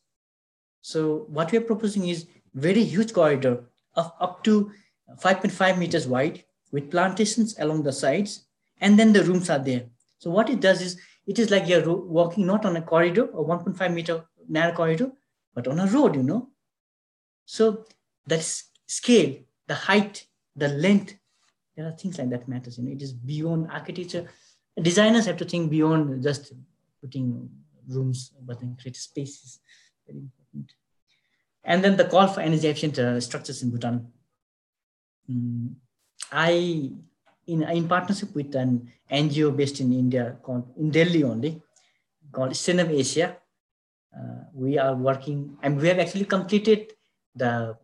So what we're proposing is very huge corridor of up to 5.5 meters wide with plantations along the sides, and then the rooms are there. So what it does is it is like you're walking not on a corridor or 1.5 meter narrow corridor, but on a road, you know. So that scale, the height, the length, there are things like that matters. You know, it is beyond architecture. Designers have to think beyond just putting rooms, but then create spaces. Very important. And then the call for energy efficient uh, structures in Bhutan. Mm, I in, in partnership with an NGO based in India called in Delhi only, called Stenum Asia. We are working and we have actually completed the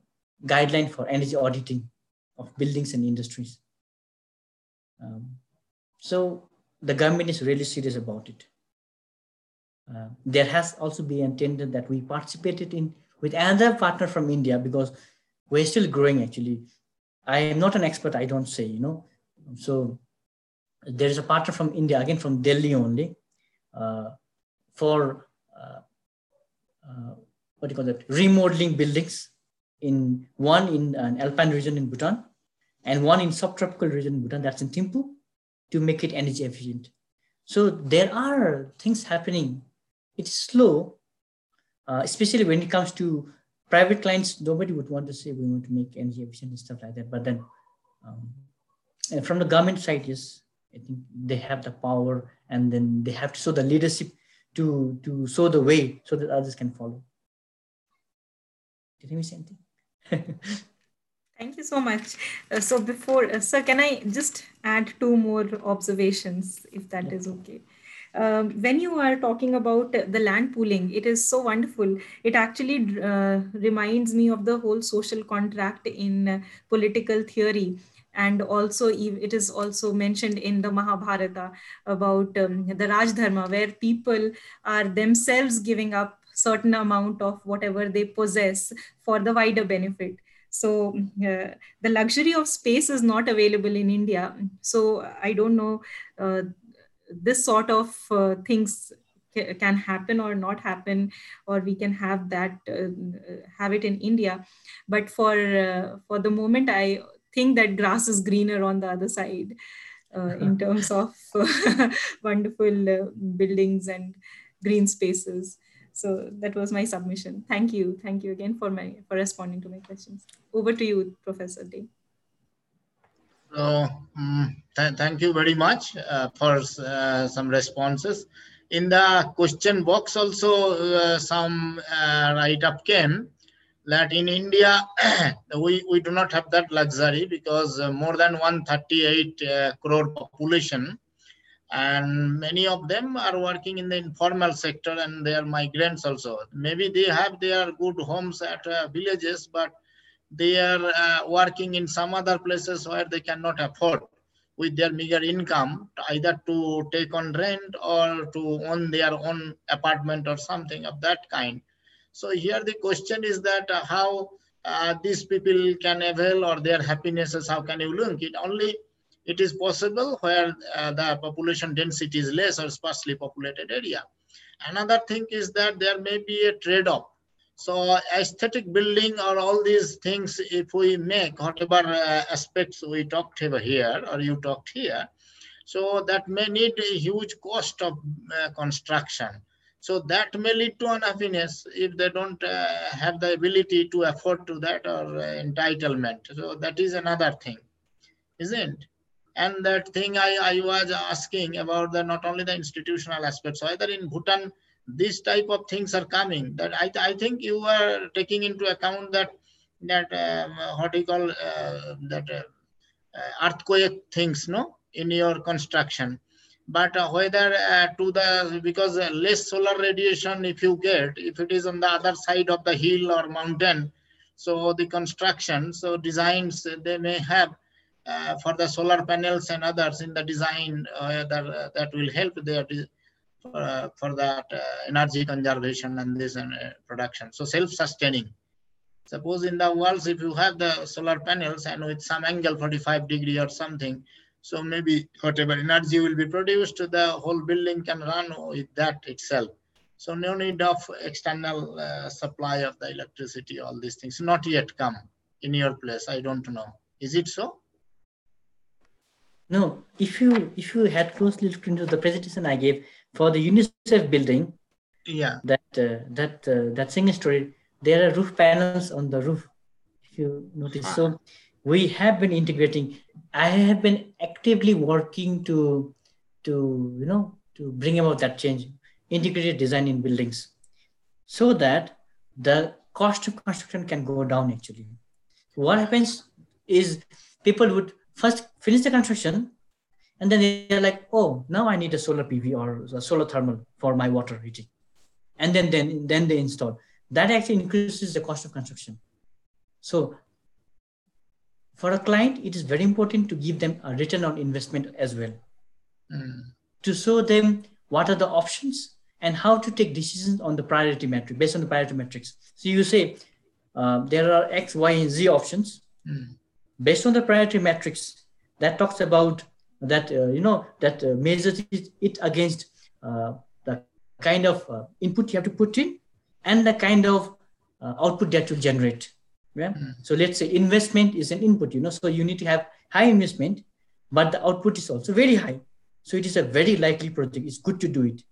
guideline for energy auditing of buildings and industries. Um, so the government is really serious about it. Uh, there has also been a tender that we participated in with another partner from India because we're still growing actually. I am not an expert, I don't say, you know, so there is a partner from India, again from Delhi only, uh, for uh, what do you call that? Remodeling buildings in one in an alpine region in Bhutan and one in subtropical region in Bhutan, that's in Thimphu, to make it energy efficient. So there are things happening. It's slow, uh, especially when it comes to private clients. Nobody would want to say we want to make energy efficient and stuff like that. But then um, and from the government side, yes, I think they have the power and then they have to show the leadership to, to show the way so that others can follow. Did I miss anything? Thank you so much. Uh, so before, uh, sir, can I just add two more observations, if that yeah. is okay? Um, when you are talking about the land pooling, it is so wonderful. It actually uh, reminds me of the whole social contract in uh, political theory. And also, it is also mentioned in the Mahabharata about um, the Rajdharma, where people are themselves giving up certain amount of whatever they possess for the wider benefit so uh, the luxury of space is not available in India. So I don't know uh, this sort of uh, things can happen or not happen or we can have that uh, have it in india but for uh, for the moment i think that grass is greener on the other side uh, in terms of wonderful buildings and green spaces so that was my submission. Thank you. Thank you again for my for responding to my questions. Over to you, Professor De. So, um, th thank you very much uh, for uh, some responses. In the question box also uh, some uh, write-up came that in India, we, we do not have that luxury because uh, more than 138 uh, crore population. And many of them are working in the informal sector and they are migrants also. Maybe they have their good homes at uh, villages but they are uh, working in some other places where they cannot afford with their meager income either to take on rent or to own their own apartment or something of that kind so here the question is that uh, how uh, these people can avail or their happinesses how can you link it only it is possible where uh, the population density is less or sparsely populated area. Another thing is that there may be a trade-off. So aesthetic building or all these things, if we make whatever uh, aspects we talked over here or you talked here, so that may need a huge cost of uh, construction. So that may lead to unhappiness if they don't uh, have the ability to afford to that or uh, entitlement. So that is another thing, isn't and that thing I, I was asking about the not only the institutional aspects, either in Bhutan, these type of things are coming. That I, I think you are taking into account that that um, what you call uh, that uh, uh, earthquake things, no, in your construction. But uh, whether uh, to the because less solar radiation, if you get, if it is on the other side of the hill or mountain, so the construction, so designs they may have uh, for the solar panels and others in the design uh, that, uh, that will help there for, for that energy conservation and this and production. So self-sustaining. Suppose in the walls, if you have the solar panels and with some angle 45 degree or something, so maybe whatever energy will be produced, the whole building can run with that itself. So no need of external uh, supply of the electricity, all these things not yet come in your place. I don't know. Is it so? No, if you if you had closely looked into the presentation I gave for the UNICEF building, yeah, that uh, that uh, that single story, there are roof panels on the roof. If you notice, ah. so we have been integrating. I have been actively working to to you know to bring about that change, integrated design in buildings, so that the cost of construction can go down. Actually, what happens is people would first finish the construction and then they're like oh now i need a solar pv or a solar thermal for my water heating. And then then then they install. That actually increases the cost of construction. So for a client it is very important to give them a return on investment as well. Mm. to show them what are the options and how to take decisions on the priority metric based on the priority metrics. So you say uh, there are x y and z options. Mm based on the priority metrics that talks about that uh, you know that uh, measures it, against uh, the kind of uh, input you have to put in and the kind of uh, output that you generate yeah mm. so let's say investment is an input you know so you need to have high investment but the output is also very high So it is a very likely project. It's good to do it.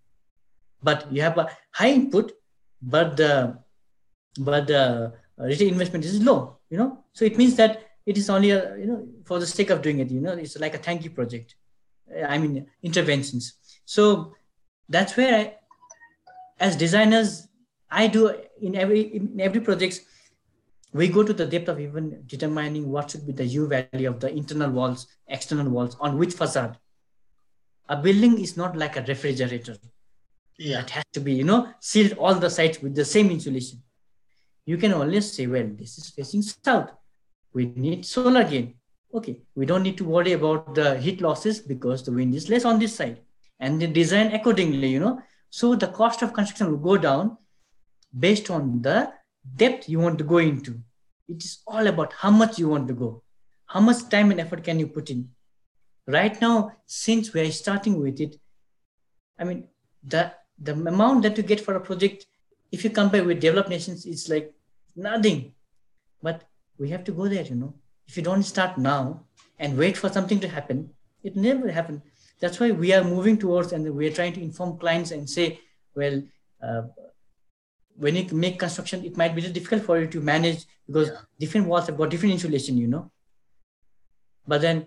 But you have a high input, but the but the return investment is low, you know. So it means that it is only a, you know, for the sake of doing it, you know, it's like a thank you project. I mean, interventions. So that's where I, as designers, I do in every in every projects, we go to the depth of even determining what should be the U value of the internal walls, external walls, on which facade. A building is not like a refrigerator. Yeah. It has to be, you know, sealed all the sides with the same insulation. You can always say, well, this is facing south. We need solar gain. Okay, we don't need to worry about the heat losses because the wind is less on this side. And then design accordingly, you know. So the cost of construction will go down based on the depth you want to go into. It is all about how much you want to go. How much time and effort can you put in? Right now, since we're starting with it, I mean, the, the amount that you get for a project, if you compare with developed nations, it's like nothing. But we have to go there, you know. If you don't start now and wait for something to happen, it never happen. That's why we are moving towards and we are trying to inform clients and say, well, uh, when you make construction, it might be difficult for you to manage because yeah. different walls have got different insulation, you know. But then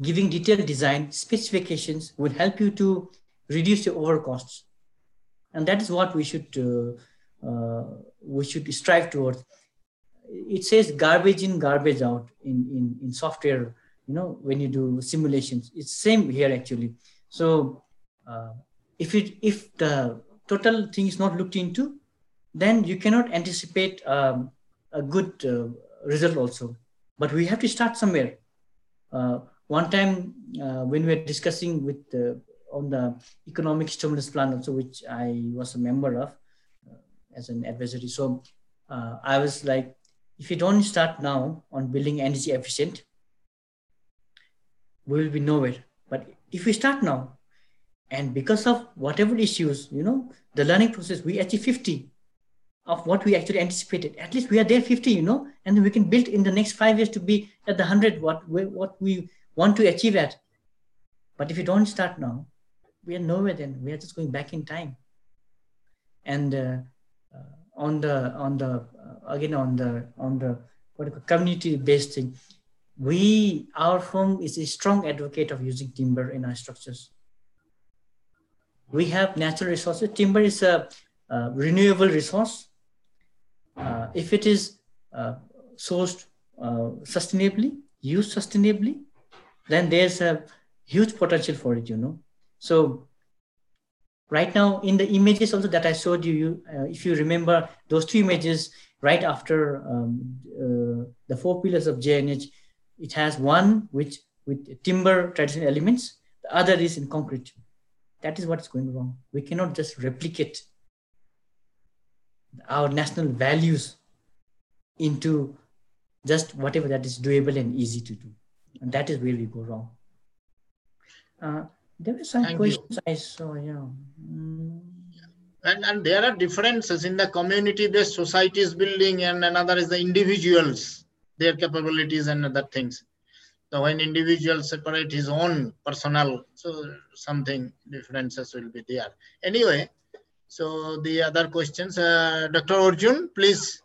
giving detailed design specifications will help you to reduce your over costs. And that is what we should uh, uh, we should strive towards. It says garbage in, garbage out in, in, in software, you know, when you do simulations. It's same here actually. So uh, if it if the total thing is not looked into, then you cannot anticipate um, a good uh, result also. But we have to start somewhere. Uh, one time uh, when we were discussing with on the economic stimulus plan also, which I was a member of uh, as an advisory. So uh, I was like, if you don't start now on building energy efficient, we will be nowhere. But if we start now, and because of whatever issues, you know, the learning process, we achieve 50 of what we actually anticipated. At least we are there 50, you know, and then we can build in the next five years to be at the 100 what we, what we want to achieve at. But if you don't start now, we are nowhere then. We are just going back in time. And uh, uh, on the on the uh, again on the on the what community based thing, we our firm is a strong advocate of using timber in our structures. We have natural resources. Timber is a, renewable resource if it is uh, sourced uh, sustainably, used sustainably, then there's a huge potential for it, you know. So right now in the images also that I showed you, you uh, if you remember those two images right after um, uh, the four pillars of GNH, it has one which with timber traditional elements, the other is in concrete. That is what's going wrong. We cannot just replicate our national values into just whatever that is doable and easy to do. And that is where we go wrong. Uh, there were some Thank questions you. I saw, yeah. Mm. And, and there are differences in the community-based societies building and another is the individuals, their capabilities and other things. So when individuals separate his own personal, so something differences will be there. Anyway, so the other questions, uh, Dr. Arjun, please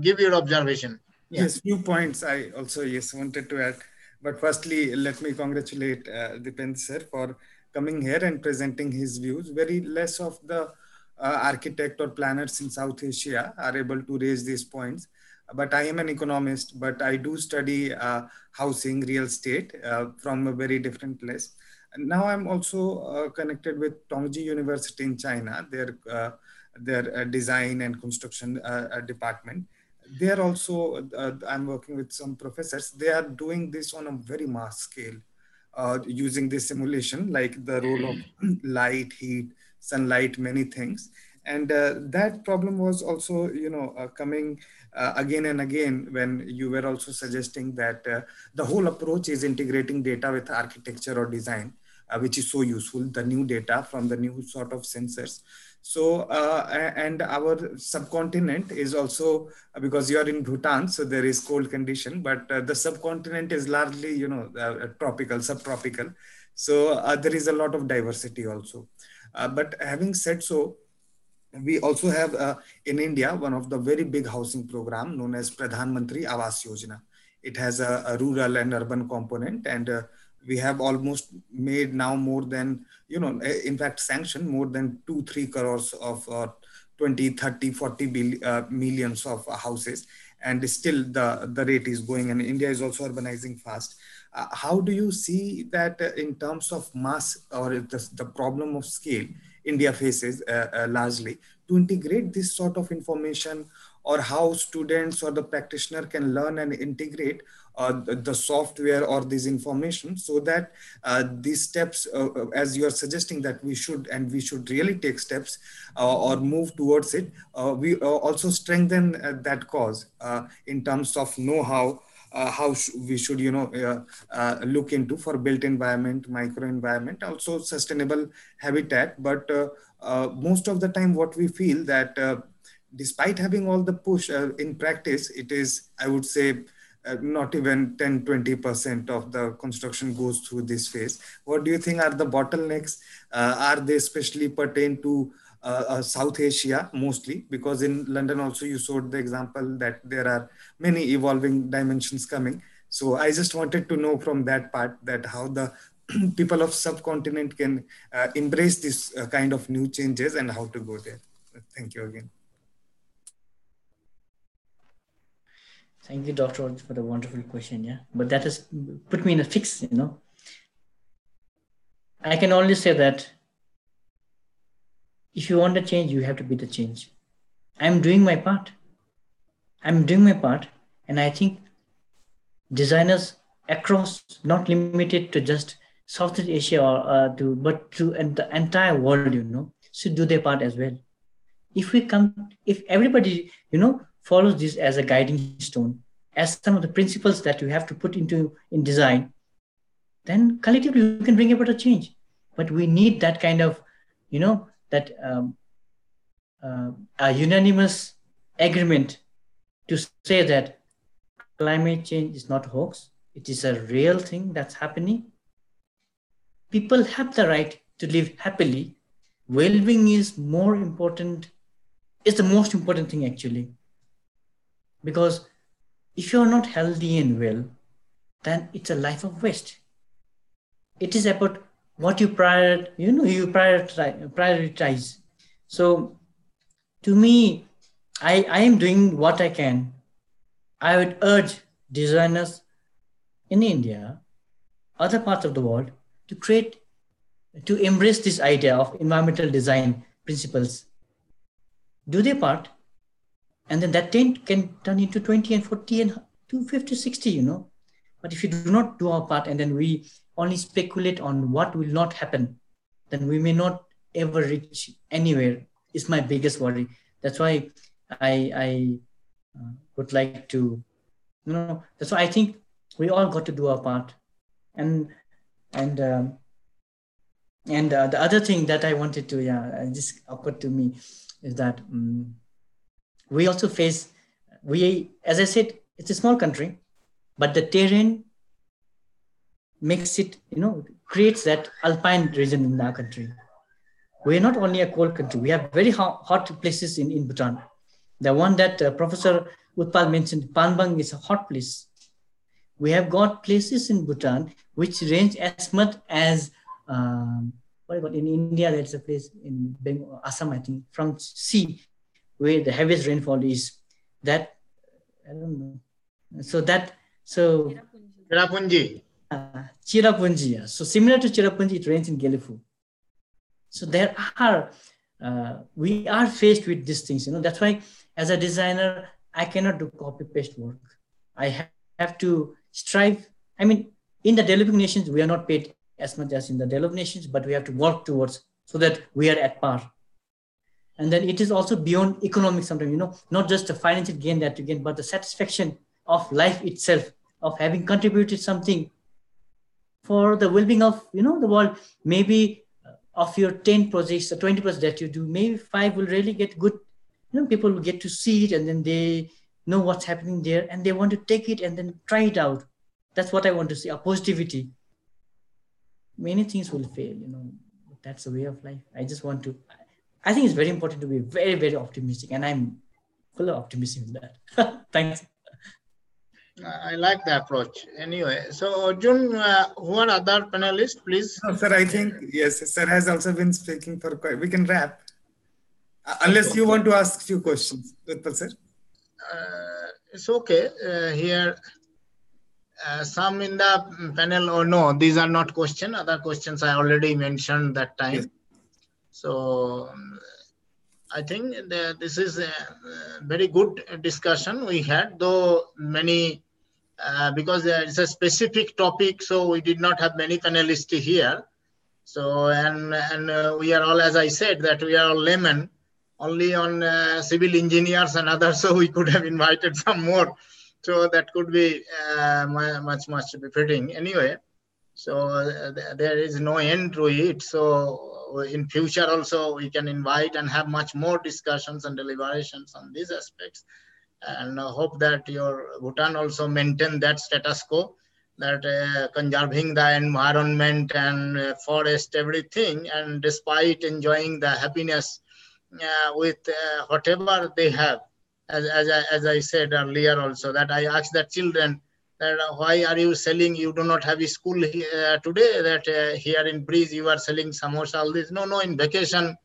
give your observation. Yeah. Yes, few points I also yes wanted to add. But firstly, let me congratulate uh, Dipen sir for coming here and presenting his views. Very less of the uh, architect or planners in South Asia are able to raise these points. But I am an economist, but I do study uh, housing, real estate uh, from a very different place And now I'm also uh, connected with Tongji University in China, their, uh, their uh, design and construction department. They are also, uh, I'm working with some professors, they are doing this on a very mass scale, using this simulation, like the role of light, heat, sunlight, many things. And that problem was also, you know, coming uh, again and again when you were also suggesting that uh, the whole approach is integrating data with architecture or design uh, which is so useful the new data from the new sort of sensors so uh, and our subcontinent is also uh, because you are in bhutan so there is cold condition but uh, the subcontinent is largely you know tropical subtropical So uh, there is a lot of diversity also. Uh, but having said so, we also have uh, in India one of the very big housing program known as Pradhan Mantri Awas Yojana. It has a, a rural and urban component, and uh, we have almost made now more than you know, in fact, sanctioned more than two, three crores of uh, 20, 30, 40 billion, uh, millions of houses, and still the the rate is going. And India is also urbanizing fast. Uh, how do you see that uh, in terms of mass or the, the problem of scale? India faces uh, uh, largely to integrate this sort of information or how students or the practitioner can learn and integrate uh, the, the, software or this information so that uh, these steps uh, uh as you are suggesting that we should and we should really take steps or move towards it we also strengthen that cause in terms of know-how uh, how sh we should you know uh, uh, look into for built environment micro environment also sustainable habitat. But most of the time what we feel that despite having all the push in practice it is i would say uh, not even 10 20% of the construction goes through this phase what do you think are the bottlenecks uh, are they especially pertain to uh, uh, South Asia mostly, because in London also you showed the example that there are many evolving dimensions coming. So I just wanted to know from that part that how the people of subcontinent can uh, embrace this uh, kind of new changes and how to go there. Thank you again. Thank you, Dr. for the wonderful question. Yeah, but that has put me in a fix, you know. I can only say that if you want a change, you have to be the change. I'm doing my part. I'm doing my part. And I think designers across, not limited to just Southeast Asia or uh, to, but to the entire world, you know, should do their part as well. If we come, if everybody, you know, follows this as a guiding stone, as some of the principles that you have to put into in design, then collectively you can bring about a change. But we need that kind of, you know, that um, uh, a unanimous agreement to say that climate change is not a hoax, it is a real thing that's happening. People have the right to live happily. Well being is more important, it's the most important thing actually. Because if you're not healthy and well, then it's a life of waste. It is about what you prior you know you prioritize prioritize. So to me i i am doing what i can. I would urge designers in india other parts of the world to create to embrace this idea of environmental design principles. Do their part and then that 10 can turn into 20 and 40 and 250 60 you know but if you do not do our part and then we only speculate on what will not happen, then we may not ever reach anywhere. Is my biggest worry. That's why I I uh, would like to, you know, that's why I think we all got to do our part, and and um, and uh, the other thing that I wanted to yeah just occurred to me is that um, we also face we as I said it's a small country, but the terrain makes it, you know, creates that alpine region in our country. We're not only a cold country, we have very hot places in, in Bhutan. The one that uh, Professor Utpal mentioned, Panbang is a hot place. We have got places in Bhutan which range as much as, um, what about in India, there's a place in Bengal, Assam, I think, from sea where the heaviest rainfall is. That, I don't know. So that, so. Cherrapunji. Uh, Cherrapunji. So similar to Cherrapunji, it rains in Gyelephu. So there are, uh, we are faced with these things. You know, that's why as a designer, I cannot do copy paste work. I have, have to strive. I mean, in the developing nations, we are not paid as much as in the developed nations, but we have to work towards so that we are at par. And then it is also beyond economic sometimes, you know, not just the financial gain that you gain, but the satisfaction of life itself, of having contributed something for the well-being of you know the world. Maybe of your 10 projects or 20 projects that you do maybe five will really get good. You know people will get to see it and then they know what's happening there and they want to take it and then try it out. That's what i want to see a positivity. Many things will fail, you know, that's a way of life. I just want to, I think it's very important to be very, very optimistic. And I'm full of optimism in that. Thanks. I like the approach. Anyway, so Arjun, uh, who are other panelists, please? No, sir, I think, yes, sir has also been speaking for quite, we can wrap. Uh, unless you want to ask few questions, Utpal sir. Uh, it's okay. Uh, here, uh, some in the panel or oh, no, these are not questions. Other questions I already mentioned that time. Yes. So um, I think the, this is a very good discussion we had, though many, uh, because it's a specific topic, so we did not have many panelists here. So, and, and uh, we are all, as I said, that we are all laymen, only on uh, civil engineers and others, so we could have invited some more so that could be uh, much much befitting anyway so uh, there is no end to it. So in future also we can invite and have much more discussions and deliberations on these aspects. And I hope that your bhutan also maintain that status quo that uh, conserving the environment and uh, forest everything and despite enjoying the happiness uh, with uh, whatever they have. As, as, I, as I said earlier also, that I asked the children that uh, why are you selling, you do not have a school here today, that uh, here in Breeze you are selling samosa, all this. No, no, in vacation,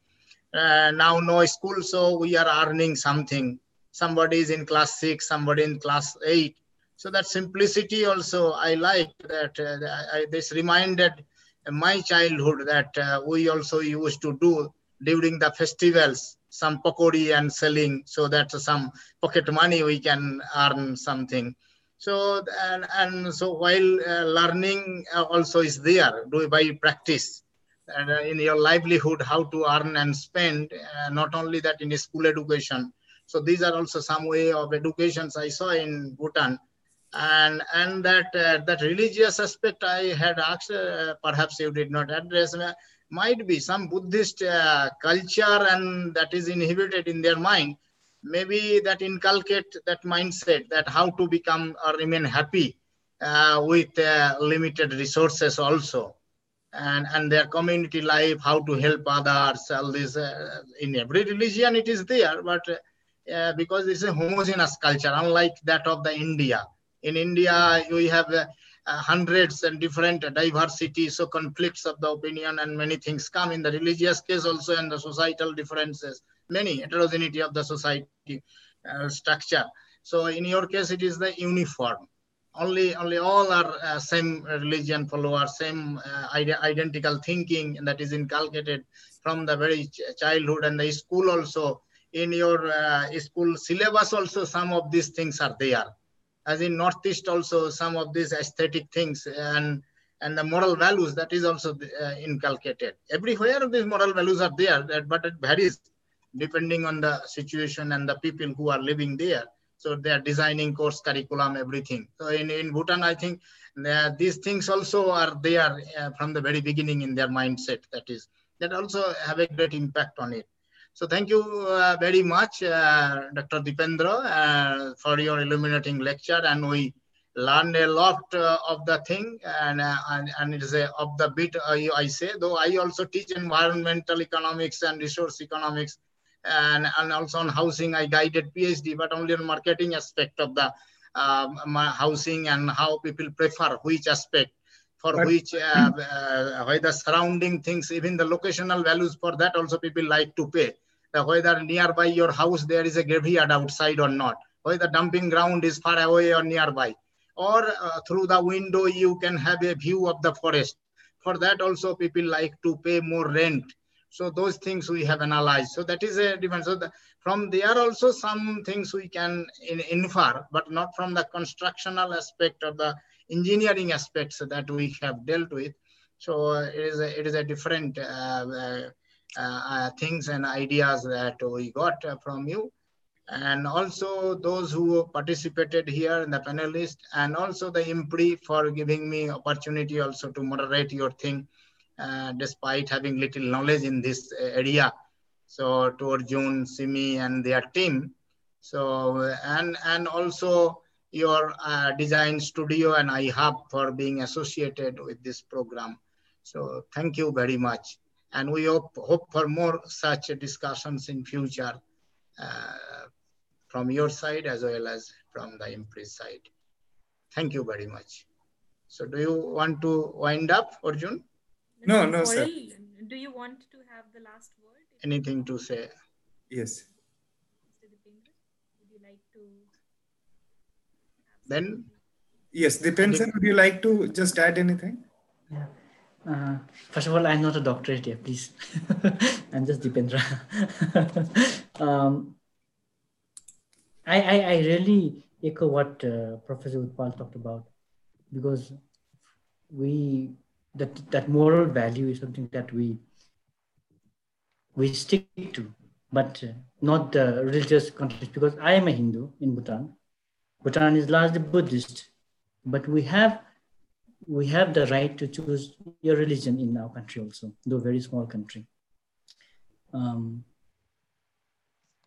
uh, now no school, so we are earning something. Somebody is in class six, somebody in class eight. So that simplicity also, I like that. Uh, I, this reminded my childhood that uh, we also used to do during the festivals some pakodi and selling so that some pocket money we can earn something so and, and so while uh, learning uh, also is there do by practice and uh, in your livelihood how to earn and spend uh, not only that in school education so these are also some way of educations i saw in bhutan and and that uh, that religious aspect i had asked uh, perhaps you did not address might be some Buddhist uh, culture and that is inhibited in their mind. Maybe that inculcate that mindset that how to become or remain happy uh, with uh, limited resources also. And, and their community life, how to help others, all this. Uh, in every religion it is there, but uh, because it's a homogeneous culture, unlike that of the India. In India, we have uh, uh, hundreds and different diversity, so conflicts of the opinion and many things come in the religious case also and the societal differences, many heterogeneity of the society uh, structure. So in your case, it is the uniform. Only, only all are uh, same religion followers, same uh, identical thinking that is inculcated from the very ch childhood and the school also. In your uh, school syllabus also, some of these things are there as in northeast also some of these aesthetic things and and the moral values that is also uh, inculcated everywhere these moral values are there but it varies depending on the situation and the people who are living there. So they are designing course curriculum everything. So in, in bhutan i think uh, these things also are there uh, from the very beginning in their mindset that is. That also have a great impact on it. So thank you uh, very much, uh, Dr. Deependra, uh, for your illuminating lecture. And we learned a lot uh, of the thing. And, and, and it is a, of the bit uh, I say, though I also teach environmental economics and resource economics and, and also on housing, I guided PhD, but only on marketing aspect of the um, housing and how people prefer which aspect for but, which uh, uh, why the surrounding things, even the locational values for that also people like to pay. Uh, whether nearby your house there is a graveyard outside or not, whether dumping ground is far away or nearby, or uh, through the window you can have a view of the forest. For that also people like to pay more rent. So those things we have analyzed. So that is a difference. So the, from there also some things we can in, infer, but not from the constructional aspect or the engineering aspects that we have dealt with. So it is a, it is a different uh, uh, uh things and ideas that we got from you. And also those who participated here in the panelists and also the IMPRI for giving me opportunity also to moderate your thing despite having little knowledge in this area. So to Arjun, Simi and their team. So, and, and also your uh, design studio and iHub for being associated with this program. So thank you very much. And we hope, hope for more such discussions in future uh, from your side as well as from the IMPRI's side. Thank you very much. So do you want to wind up, Arjun? No, no, sir. Do you want to have the last word? Anything to say? Yes. Mr. Deependra, would you like to? Then? Yes, Deependra, would you like to just add anything? Yeah. Uh, first of all, I'm not a doctorate here, please. I'm just Deependra. um, I, I, I really echo what uh, Professor Utpal talked about because we that that moral value is something that we we stick to, but uh, not the religious context. Because I am a Hindu in Bhutan. Bhutan is largely Buddhist, but we have we have the right to choose your religion in our country also, though very small country. Um,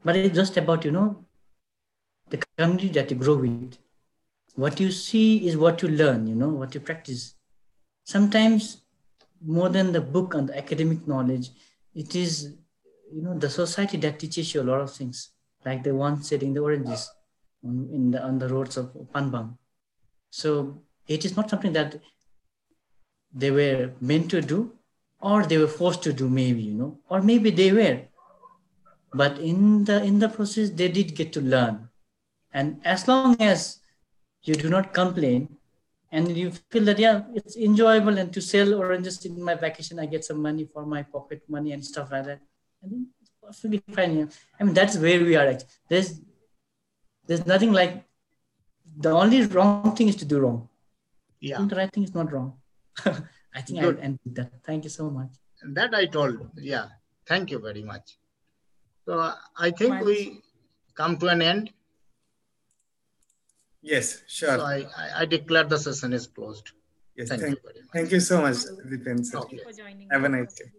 but it's just about you know the community that you grow with. What you see is what you learn, you know, what you practice. Sometimes more than the book and the academic knowledge, it is, you know, the society that teaches you a lot of things, like the one selling the oranges on, in the, on the roads of Panbang. So it is not something that they were meant to do or they were forced to do maybe, you know, or maybe they were. But in the in the process, they did get to learn and as long as you do not complain and you feel that, yeah, it's enjoyable and to sell oranges in my vacation, I get some money for my pocket money and stuff like that. And it's perfectly fine. Yeah. I mean, that's where we are. At. There's, there's nothing like the only wrong thing is to do wrong. Yeah. The right thing is not wrong. I think Good. I end with that. Thank you so much. That I told. Yeah. Thank you very much. So I think we come to an end. Yes, sure. So I, I, declare the session is closed. Yes, thank, thank you very much. Thank you so much, Dipen. Thank you for joining. Have a nice day.